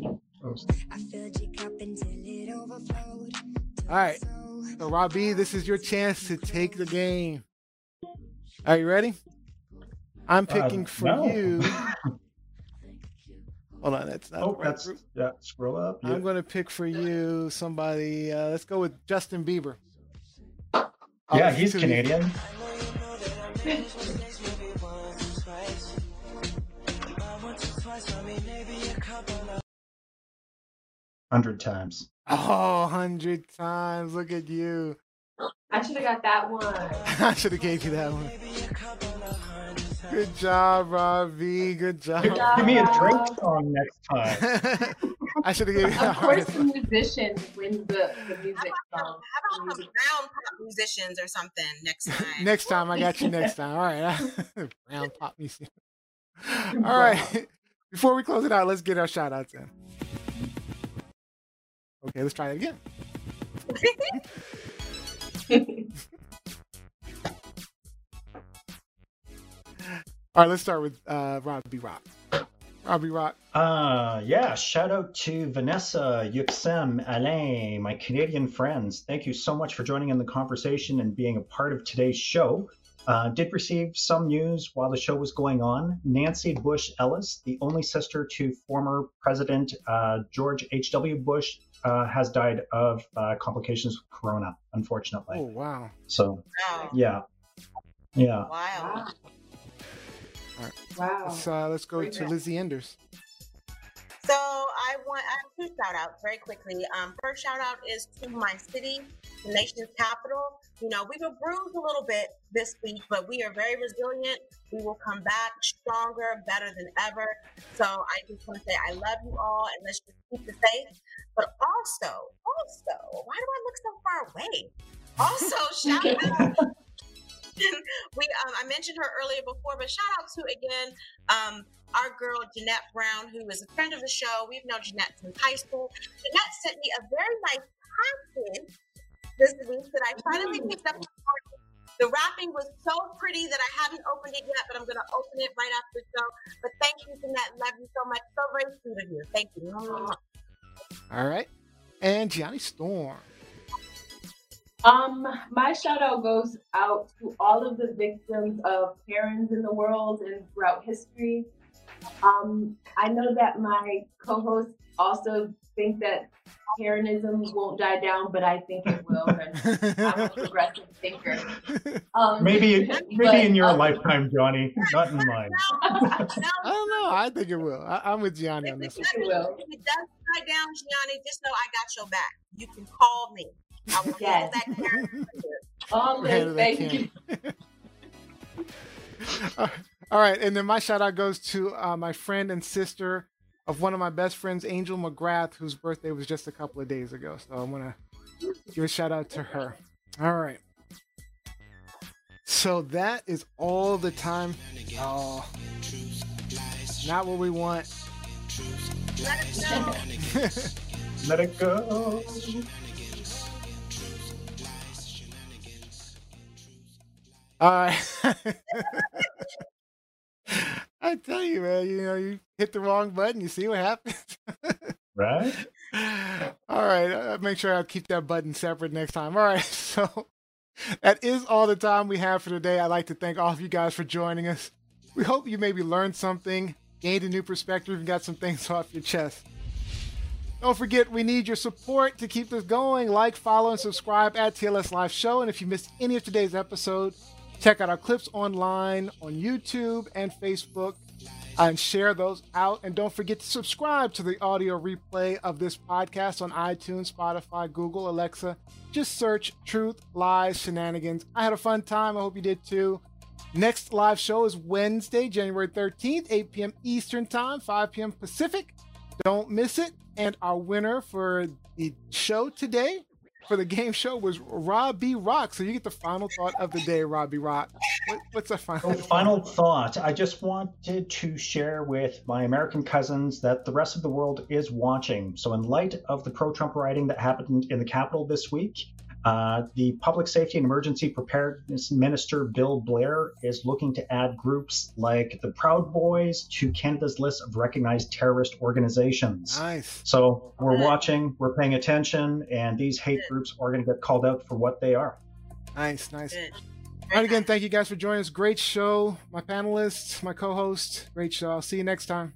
I filled your cup until it overflowed. Took All right. so So Robbie, this is your chance to take the game. Are you ready? I'm Uh, picking for no. you. Hold on, that's not Oh, right that's group. yeah. Scroll up. Yeah. I'm going to pick for you somebody. Uh, let's go with Justin Bieber. Oh, yeah, Oh, he's. Canadian. Hundred times. Oh, hundred times. Look at you. I should have got that one. I should have gave you that one. Good job, Robbie. Good job. Give, give me a drink song next time. I should have given you Of course, one. the musician wins the, the music song. How about some brown pop musicians or something next time? Next time, I got you next time. All right. Brown pop music. All right. Before we close it out, let's get our shout outs in. Okay, let's try it again. All right, let's start with uh, Robbie Rock. Robbie right. Uh, yeah, shout out to Vanessa, Yuxem, Alain, my Canadian friends. Thank you so much for joining in the conversation and being a part of today's show. Uh, did receive some news while the show was going on. Nancy Bush Ellis, the only sister to former President uh, George H.W. Bush, uh, has died of uh, complications with corona, unfortunately. Oh, wow. So, Wow. yeah. Yeah. Wow. All right. Wow. Let's, uh, let's go Great to match. Lizzie Enders. So I want I have two shout outs very quickly. Um, first shout out is to my city, the nation's capital. You know, we were bruised a little bit this week, but we are very resilient. We will come back stronger, better than ever. So I just want to say I love you all and let's just keep the faith. But also, also, why do I look so far away? Also, shout out we um, I mentioned her earlier before, but shout out to again um, our girl Jeanette Brown, who is a friend of the show. We've known Jeanette since high school. Jeanette sent me a very nice package this week that I finally picked up. The wrapping was so pretty that I haven't opened it yet, but I'm going to open it right after the show. But thank you, Jeanette. Love you so much. So very sweet of you. Thank you. All right. And Gianni Storm. Um, my shout out goes out to all of the victims of Karens in the world and throughout history. Um, I know that my co-hosts also think that Karenism won't die down, but I think it will. I'm a progressive thinker. Um, Maybe, but- maybe in your um, lifetime, Gianni, not in mine. I don't know. I think it will. I, I'm with Gianni on this one. It will. If it does die down, Gianni, just know I got your back. You can call me. I will handle Yes. that Karen. All Handle this, thank you. All right, and then my shout out goes to uh, my friend and sister of one of my best friends, Angel McGrath, whose birthday was just a couple of days ago. So I'm gonna give a shout out to her. All right. So that is all the time. Oh, not what we want. Let us know. Let it go. All right. I tell you, man, you know, you hit the wrong button, you see what happens. Right? all right, uh, make sure I keep that button separate next time. All right, so that is all the time we have for today. I'd like to thank all of you guys for joining us. We hope you maybe learned something, gained a new perspective, and got some things off your chest. Don't forget, we need your support to keep this going. Like, follow, and subscribe at TLS Live Show. And if you missed any of today's episode, check out our clips online on YouTube and Facebook and share those out. And don't forget to subscribe to the audio replay of this podcast on iTunes, Spotify, Google, Alexa. Just search Truth, Lies, Shenanigans. I had a fun time. I hope you did too. Next live show is Wednesday, January 13th, 8 p.m. Eastern Time, 5 p.m. Pacific. Don't miss it. And our winner for the show today, for the game show, was Robbie Rock. So you get the final thought of the day, Robbie Rock. What, what's the final? So final thought. I just wanted to share with my American cousins that the rest of the world is watching. So, in light of the pro Trump rioting that happened in the Capitol this week, uh, the Public Safety and Emergency Preparedness Minister Bill Blair is looking to add groups like the Proud Boys to Canada's list of recognized terrorist organizations. Nice. So, we're watching, we're paying attention, and these hate groups are going to get called out for what they are. Nice, nice. Good. All right, again, thank you guys for joining us. Great show. My panelists, my co host. Great show. I'll see you next time.